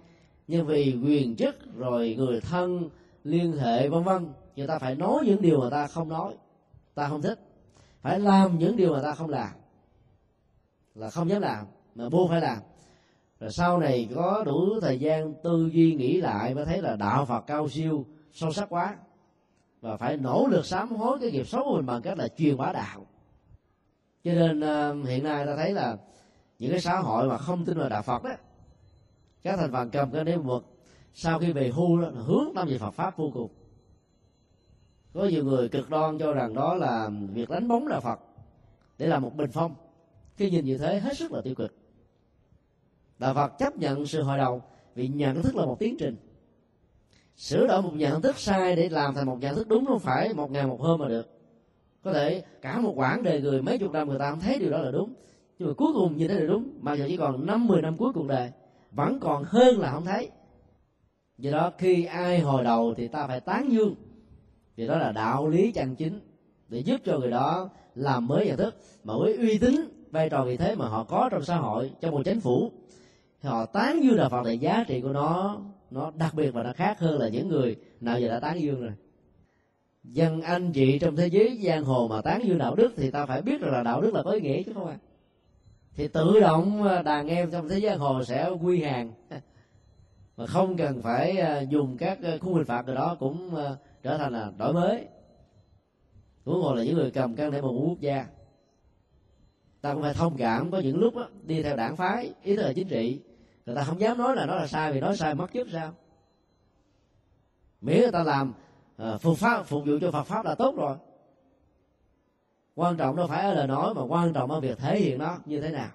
Nhưng vì quyền chức, rồi người thân, liên hệ, vân vân, người ta phải nói những điều mà ta không nói, ta không thích. Phải làm những điều mà ta không làm là không dám làm mà buộc phải làm. Rồi sau này có đủ thời gian tư duy nghĩ lại mới thấy là đạo phật cao siêu sâu sắc quá. Và phải nỗ lực sám hối cái nghiệp xấu của mình bằng cách là truyền bá đạo. Cho nên uh, hiện nay ta thấy là những cái xã hội mà không tin vào đạo phật đó các thành phần cầm cái niệm phật sau khi về hưu đó, hướng tâm về phật pháp vô cùng. Có nhiều người cực đoan cho rằng đó là việc đánh bóng là phật để làm một bình phong khi nhìn như thế hết sức là tiêu cực. Đạo phật chấp nhận sự hồi đầu vì nhận thức là một tiến trình. Sửa đổi một nhận thức sai để làm thành một nhận thức đúng không phải một ngày một hôm mà được. Có thể cả một quãng đời người, mấy chục năm người ta không thấy điều đó là đúng. Nhưng mà cuối cùng như thế là đúng, mà giờ chỉ còn năm mười năm cuối cuộc đời, vẫn còn hơn là không thấy. Do đó khi ai hồi đầu thì ta phải tán dương. Vì đó là đạo lý chân chính để giúp cho người đó làm mới nhận thức, mà với uy tín vai trò vị thế mà họ có trong xã hội, trong một chính phủ. Thì họ tán dương đạo phật thì giá trị của nó nó đặc biệt và nó khác hơn là những người nào giờ đã tán dương rồi. Dân anh chị trong thế giới giang hồ mà tán dương đạo đức thì ta phải biết rằng là đạo đức là có ý nghĩa chứ không à thì tự động ờ, đàn em trong thế giới giang hồ sẽ quy hàng. Mà không cần phải ờ, dùng các ờ, khung hình phạt rồi đó cũng trở thành là đổi mới. Huống hồ là những người cầm căn để một quốc gia ta cũng phải thông cảm có những lúc đó, đi theo đảng phái ý thức là chính trị. Người ta không dám nói là nó là sai vì nói sai mất chức sao? Miễn người ta làm uh, phục pháp phục vụ cho phật pháp là tốt rồi. Quan trọng đâu phải ở lời nói mà quan trọng ở việc thể hiện nó như thế nào.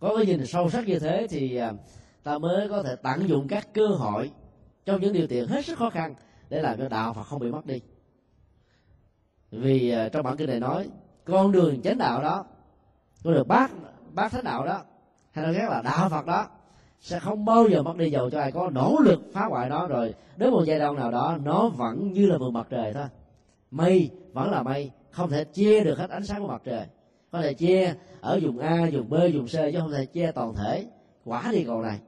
Có cái nhìn sâu sắc như thế thì uh, ta mới có thể tận dụng các cơ hội trong những điều kiện hết sức khó khăn để làm cho đạo phật không bị mất đi. Vì uh, trong bản kinh này nói con đường chánh đạo đó của được bác bác thế đạo đó. Hay nói khác là đạo phật đó. Sẽ không bao giờ mất đi dầu cho ai có nỗ lực phá hoại nó rồi. Đến một giai đoạn nào đó, nó vẫn như là vườn mặt trời thôi. Mây vẫn là mây, không thể che được hết ánh sáng của mặt trời. Có thể che ở vùng a, vùng b, vùng c, chứ không thể che toàn thể. Quả đi còn này.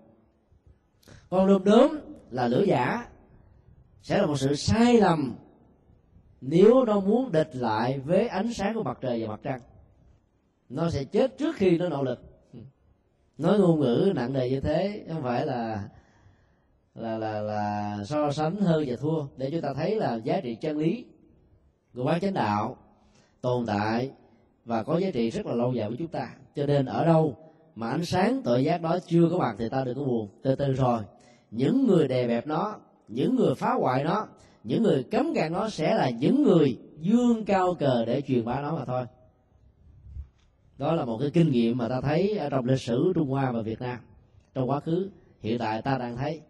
Còn lùm đốm là lửa giả. Sẽ là một sự sai lầm nếu nó muốn địch lại với ánh sáng của mặt trời và mặt trăng nó sẽ chết trước khi nó nỗ lực. Nói ngôn ngữ nặng nề như thế, không phải là là là là so sánh hơn và thua. Để chúng ta thấy là giá trị chân lý của quán chánh đạo tồn tại và có giá trị rất là lâu dài với chúng ta. Cho nên ở đâu mà ánh sáng tội giác đó chưa có mặt thì ta đừng có buồn. Từ từ rồi, những người đè bẹp nó, những người phá hoại nó, những người cấm cản nó sẽ là những người dương cao cờ để truyền bá nó mà thôi đó là một cái kinh nghiệm mà ta thấy ở trong lịch sử Trung Hoa và Việt Nam. Trong quá khứ hiện tại ta đang thấy.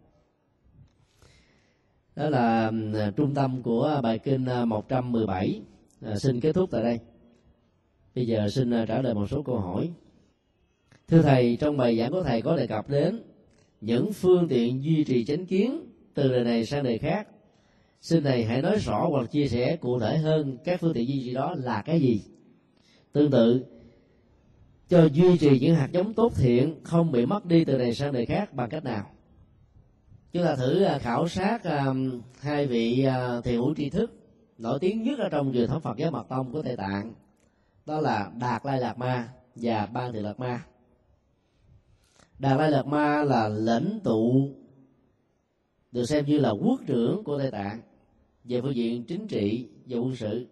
Đó là ừ, trung tâm của bài kinh ờ, 117 à, ờ, xin kết thúc tại đây. Bây giờ xin ờ, trả lời một số câu hỏi. Thưa thầy trong bài giảng của thầy có đề cập đến những phương tiện duy trì chánh kiến từ đời này sang đời khác. Xin thầy hãy nói rõ hoặc chia sẻ cụ thể hơn các phương tiện duy trì đó là cái gì? Tương tự cho duy trì những hạt giống tốt thiện, không bị mất đi từ này sang đời khác bằng cách nào? Chúng ta thử à, khảo sát à, hai vị à, thiền hữu tri thức nổi tiếng nhất ở trong truyền thống Phật giáo Mật Tông của Tây Tạng. Đó là Đạt Lai Lạt Ma và Ban Thị Lạt Ma. Đạt Lai Lạt Ma là lãnh tụ, được xem như là quốc trưởng của Tây Tạng về phương diện chính trị và quân sự.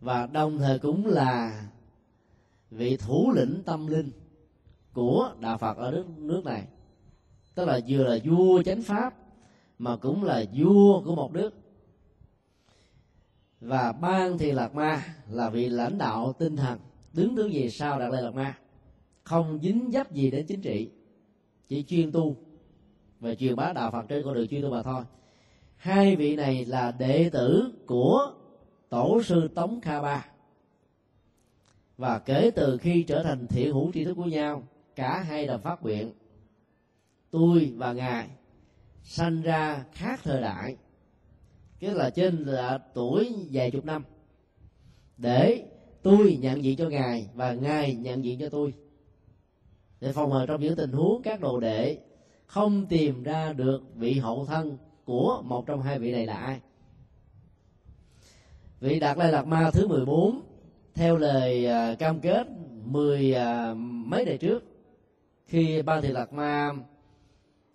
Và đồng thời cũng là vị thủ lĩnh tâm linh của đạo Phật ở nước nước này. Tức là vừa là vua chánh pháp, mà cũng là vua của một nước. Và ban thì lạc ma là vị lãnh đạo tinh thần, đứng thứ gì sau đạt lai lạc ma. Không dính dấp gì đến chính trị, chỉ chuyên tu và truyền bá đạo phật trên con đường chuyên tu mà thôi. Hai vị này là đệ tử của tổ sư tống kha ba và kể từ khi trở thành thiện hữu tri thức của nhau, cả hai đồng phát nguyện. Tôi và ngài sanh ra khác thời đại, tức là trên là tuổi vài chục năm, để tôi nhận diện cho ngài và ngài nhận diện cho tôi. Để phòng ngừa trong những tình huống các đồ đệ không tìm ra được vị hậu thân của một trong hai vị này là ai. Vị đạt lai lạt ma thứ 14 theo lời uh, cam kết mười uh, mấy đời trước khi ba thị lạt ma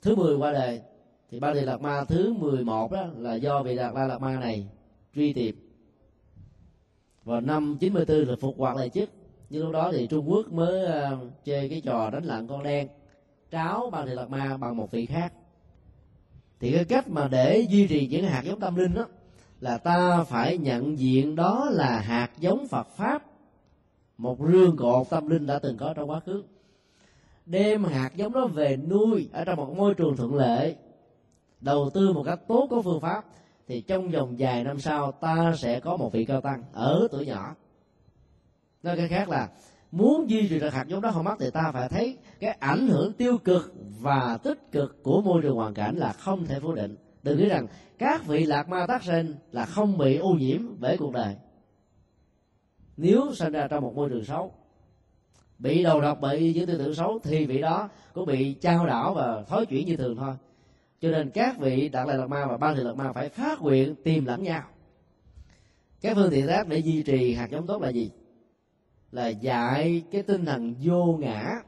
thứ 10 qua đời thì ba thị lạt ma thứ 11 đó là do vị đạt lai lạt ma này truy tìm. Vào năm 94 là phục hoạt lại chức nhưng lúc đó thì Trung Quốc mới uh, chơi cái trò đánh lặng con đen tráo ba thị lạt ma bằng một vị khác. Thì cái cách mà để duy trì những hạt giống tâm linh đó là ta phải nhận diện đó là hạt giống Phật pháp. Một rương cột tâm linh đã từng có trong quá khứ. Đem hạt giống đó về nuôi ở trong một môi trường thuận lợi. Đầu tư một cách tốt có phương pháp, thì trong vòng vài năm sau, ta sẽ có một vị cao tăng ở tuổi nhỏ. Nói cái khác là, muốn duy trì được hạt giống đó không mất thì ta phải thấy cái ảnh hưởng tiêu cực và tích cực của môi trường hoàn cảnh là không thể phủ định tự nghĩ rằng các vị lạc ma tác sinh là không bị ô nhiễm bởi cuộc đời. Nếu sinh ra trong một môi trường xấu, bị đầu độc bị những tư tưởng xấu, thì vị đó cũng bị trao đảo và thói chuyển như thường thôi. Cho nên các vị đạt lại lạc ma và ban thị lạc ma phải phát nguyện tìm lẫn nhau. Các phương tiện khác để duy trì hạt giống tốt là gì? Là dạy cái tinh thần vô ngã.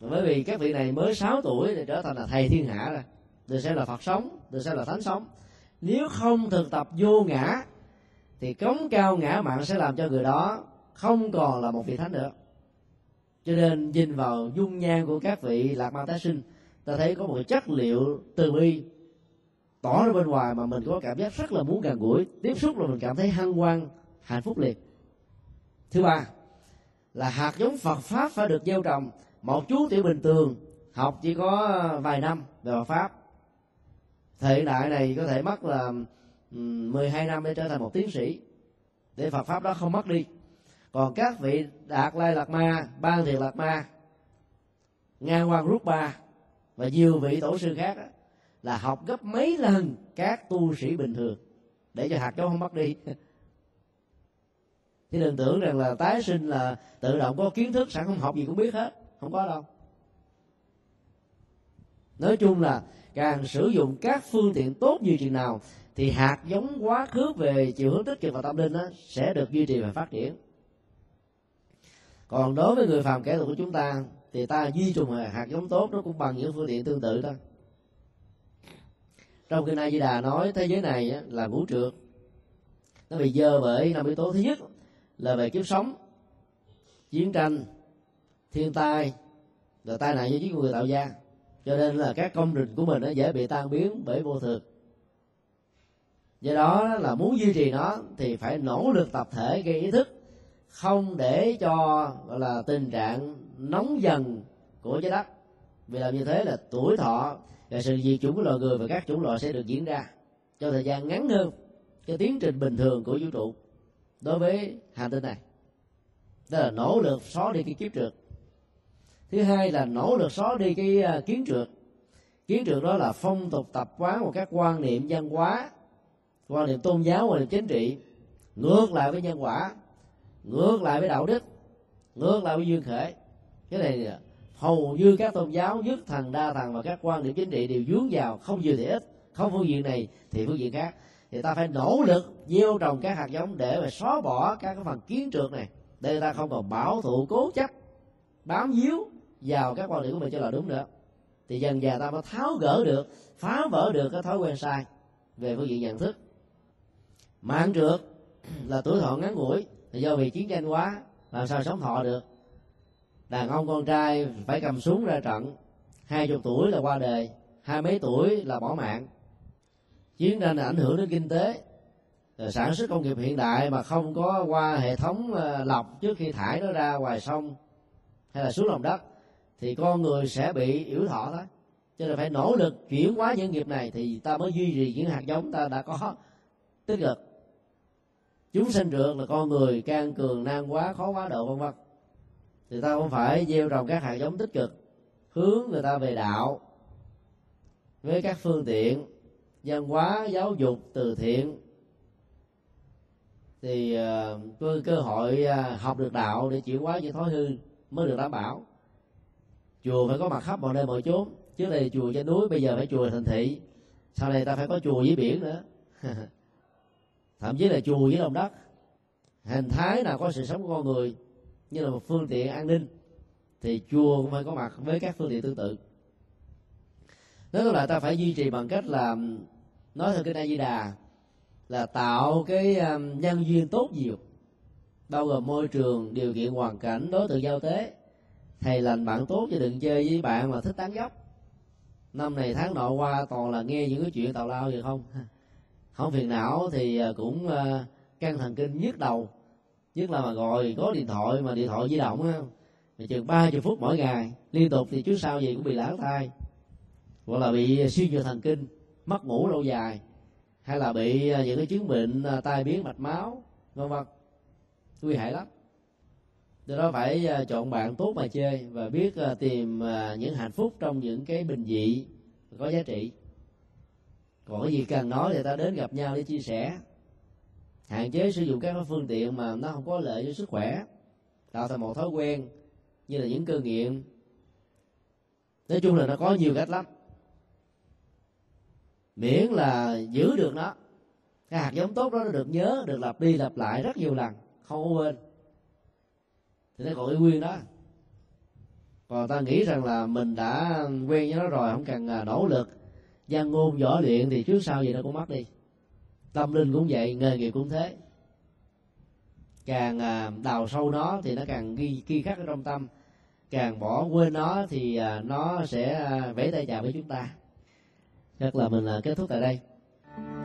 Bởi vì các vị này mới 6 tuổi thì trở thành là thầy thiên hạ rồi được xem là phật sống, được xem là thánh sống. Nếu không thực tập vô ngã, thì cống cao ngã mạng sẽ làm cho người đó không còn là một vị thánh nữa. Cho nên nhìn vào dung nhan của các vị lạc ma tái sinh, ta thấy có một chất liệu từ bi tỏ ra bên ngoài mà mình có cảm giác rất là muốn gần gũi, tiếp xúc là mình cảm thấy hân hoan, hạnh phúc liệt thứ ba, là hạt giống Phật pháp phải được gieo trồng. Một chú tiểu bình thường học chỉ có vài năm về Phật pháp thời đại này có thể mất là 12 năm để trở thành một tiến sĩ. Để Phật pháp đó không mất đi. Còn các vị đạt lai lạt ma ban thiền lạt ma nga quan rút ba và nhiều vị tổ sư khác đó, là học gấp mấy lần các tu sĩ bình thường. Để cho hạt giống không mất đi. Chứ đừng tưởng rằng là tái sinh là tự động có kiến thức sẵn không học gì cũng biết hết. Không có đâu nói chung là càng sử dụng các phương tiện tốt như chừng nào, thì hạt giống quá khứ về chiều hướng tích cực và tâm linh đó sẽ được duy trì và phát triển. Còn đối với người phàm kẻ tục của chúng ta, thì ta duy trùng hạt giống tốt nó cũng bằng những phương tiện tương tự đó. Trong kinh nay Di Đà nói thế giới này là vũ trượt nó bị dơ bởi năm yếu tố thứ nhất là về kiếp sống, chiến tranh, thiên tai, rồi tai nạn do chính người tạo ra cho nên là các công trình của mình nó dễ bị tan biến bởi vô thường. Do đó là muốn duy trì nó thì phải nỗ lực tập thể gây ý thức, không để cho, gọi là, tình trạng nóng dần của trái đất. Vì làm như thế là tuổi thọ và sự diệt chủng của loài người và các chủng loại sẽ được diễn ra cho thời gian ngắn hơn cái tiến trình bình thường của vũ trụ. Đối với hành tinh này, đó là nỗ lực xóa đi cái kiếp trượt thứ hai là nỗ lực xóa đi cái à, kiến trượt kiến trượt đó là phong tục tập quán của các quan niệm văn hóa, quan niệm tôn giáo, quan niệm chính trị. Ngược lại với nhân quả, ngược lại với đạo đức, ngược lại với duyên khởi cái này hầu như các tôn giáo, nhất thần, đa thần và các quan điểm chính trị đều vướng vào, không vừa thì ít, không phương diện này thì phương diện khác. Thì ta phải nỗ lực gieo trồng các hạt giống để mà xóa bỏ các cái phần kiến trượt này, để ta không còn bảo thủ cố chấp, bám víu vào các quan điểm của mình cho là đúng nữa. Thì dần dần ta mới tháo gỡ được, phá vỡ được cái thói quen sai về phương diện nhận thức. Mạng trượt là tuổi thọ ngắn ngủi do vì chiến tranh quá, làm sao sống thọ được? Đàn ông con trai phải cầm súng ra trận, hai chục tuổi là qua đời, hai mấy tuổi là bỏ mạng. Chiến tranh là ảnh hưởng đến kinh tế, rồi sản xuất công nghiệp hiện đại mà không có qua hệ thống ờ, lọc trước khi thải nó ra ngoài sông hay là xuống lòng đất thì con người sẽ bị yếu thọ đó. Cho nên phải nỗ lực chuyển hóa những nghiệp này thì ta mới duy trì những hạt giống ta đã có. Tích cực. Chúng sinh trượt là con người can cường nan quá khó quá độ vân vân. Thì ta không phải gieo trồng các hạt giống tích cực hướng người ta về đạo. Với các phương tiện văn hóa giáo dục từ thiện. Thì uh, cơ cơ hội uh, học được đạo để chuyển hóa những thói hư mới được đảm bảo chùa phải có mặt khắp mọi nơi, mọi chốn. Trước đây chùa trên núi, bây giờ phải chùa thành thị. Sau này ta phải có chùa dưới biển nữa. Thậm chí là chùa dưới lòng đất. Hình thái nào có sự sống của con người, như là một phương tiện an ninh, thì chùa cũng phải có mặt với các phương tiện tương tự. Nói tóm lại, ta phải duy trì bằng cách là nói theo kinh A Di Đà là tạo cái nhân duyên tốt nhiều. Bao gồm môi trường, điều kiện, hoàn cảnh, đối tượng giao tế thầy lành bạn tốt chứ đừng chơi với bạn mà thích tán dốc năm này tháng nọ qua toàn là nghe những cái chuyện tào lao gì không? Không phiền não thì à, cũng à, căng thần kinh nhức đầu. Nhất là mà gọi có điện thoại, mà điện thoại di động á mà chừng ba chục phút mỗi ngày, liên tục thì trước sau gì cũng bị lãng thai. Hoặc là bị suy nhược thần kinh, mất ngủ lâu dài. Hay là bị à, những cái chứng bệnh tai biến mạch máu, vân vân. Nguy hại lắm do đó phải à, chọn bạn tốt mà chơi và biết à, tìm à, những hạnh phúc trong những cái bình dị có giá trị. Còn cái gì cần nói thì ta đến gặp nhau để chia sẻ. Hạn chế sử dụng các phương tiện mà nó không có lợi cho sức khỏe, tạo thành một thói quen như là những cơ nghiện. Nói chung là nó có nhiều cách lắm. Miễn là giữ được nó, cái hạt giống tốt đó nó được nhớ, được lặp đi lặp lại rất nhiều lần, không quên thì nó còn cái nguyên đó. Còn ta nghĩ rằng là mình đã quen với nó rồi, không cần à, nỗ lực. Gian ngôn, võ luyện thì trước sau gì nó cũng mất đi. Tâm linh cũng vậy, nghề nghiệp cũng thế. Càng à, đào sâu nó thì nó càng ghi ghi khắc ở trong tâm. Càng bỏ quên nó thì à, nó sẽ vẫy tay chào với chúng ta. Chắc là mình kết thúc tại đây.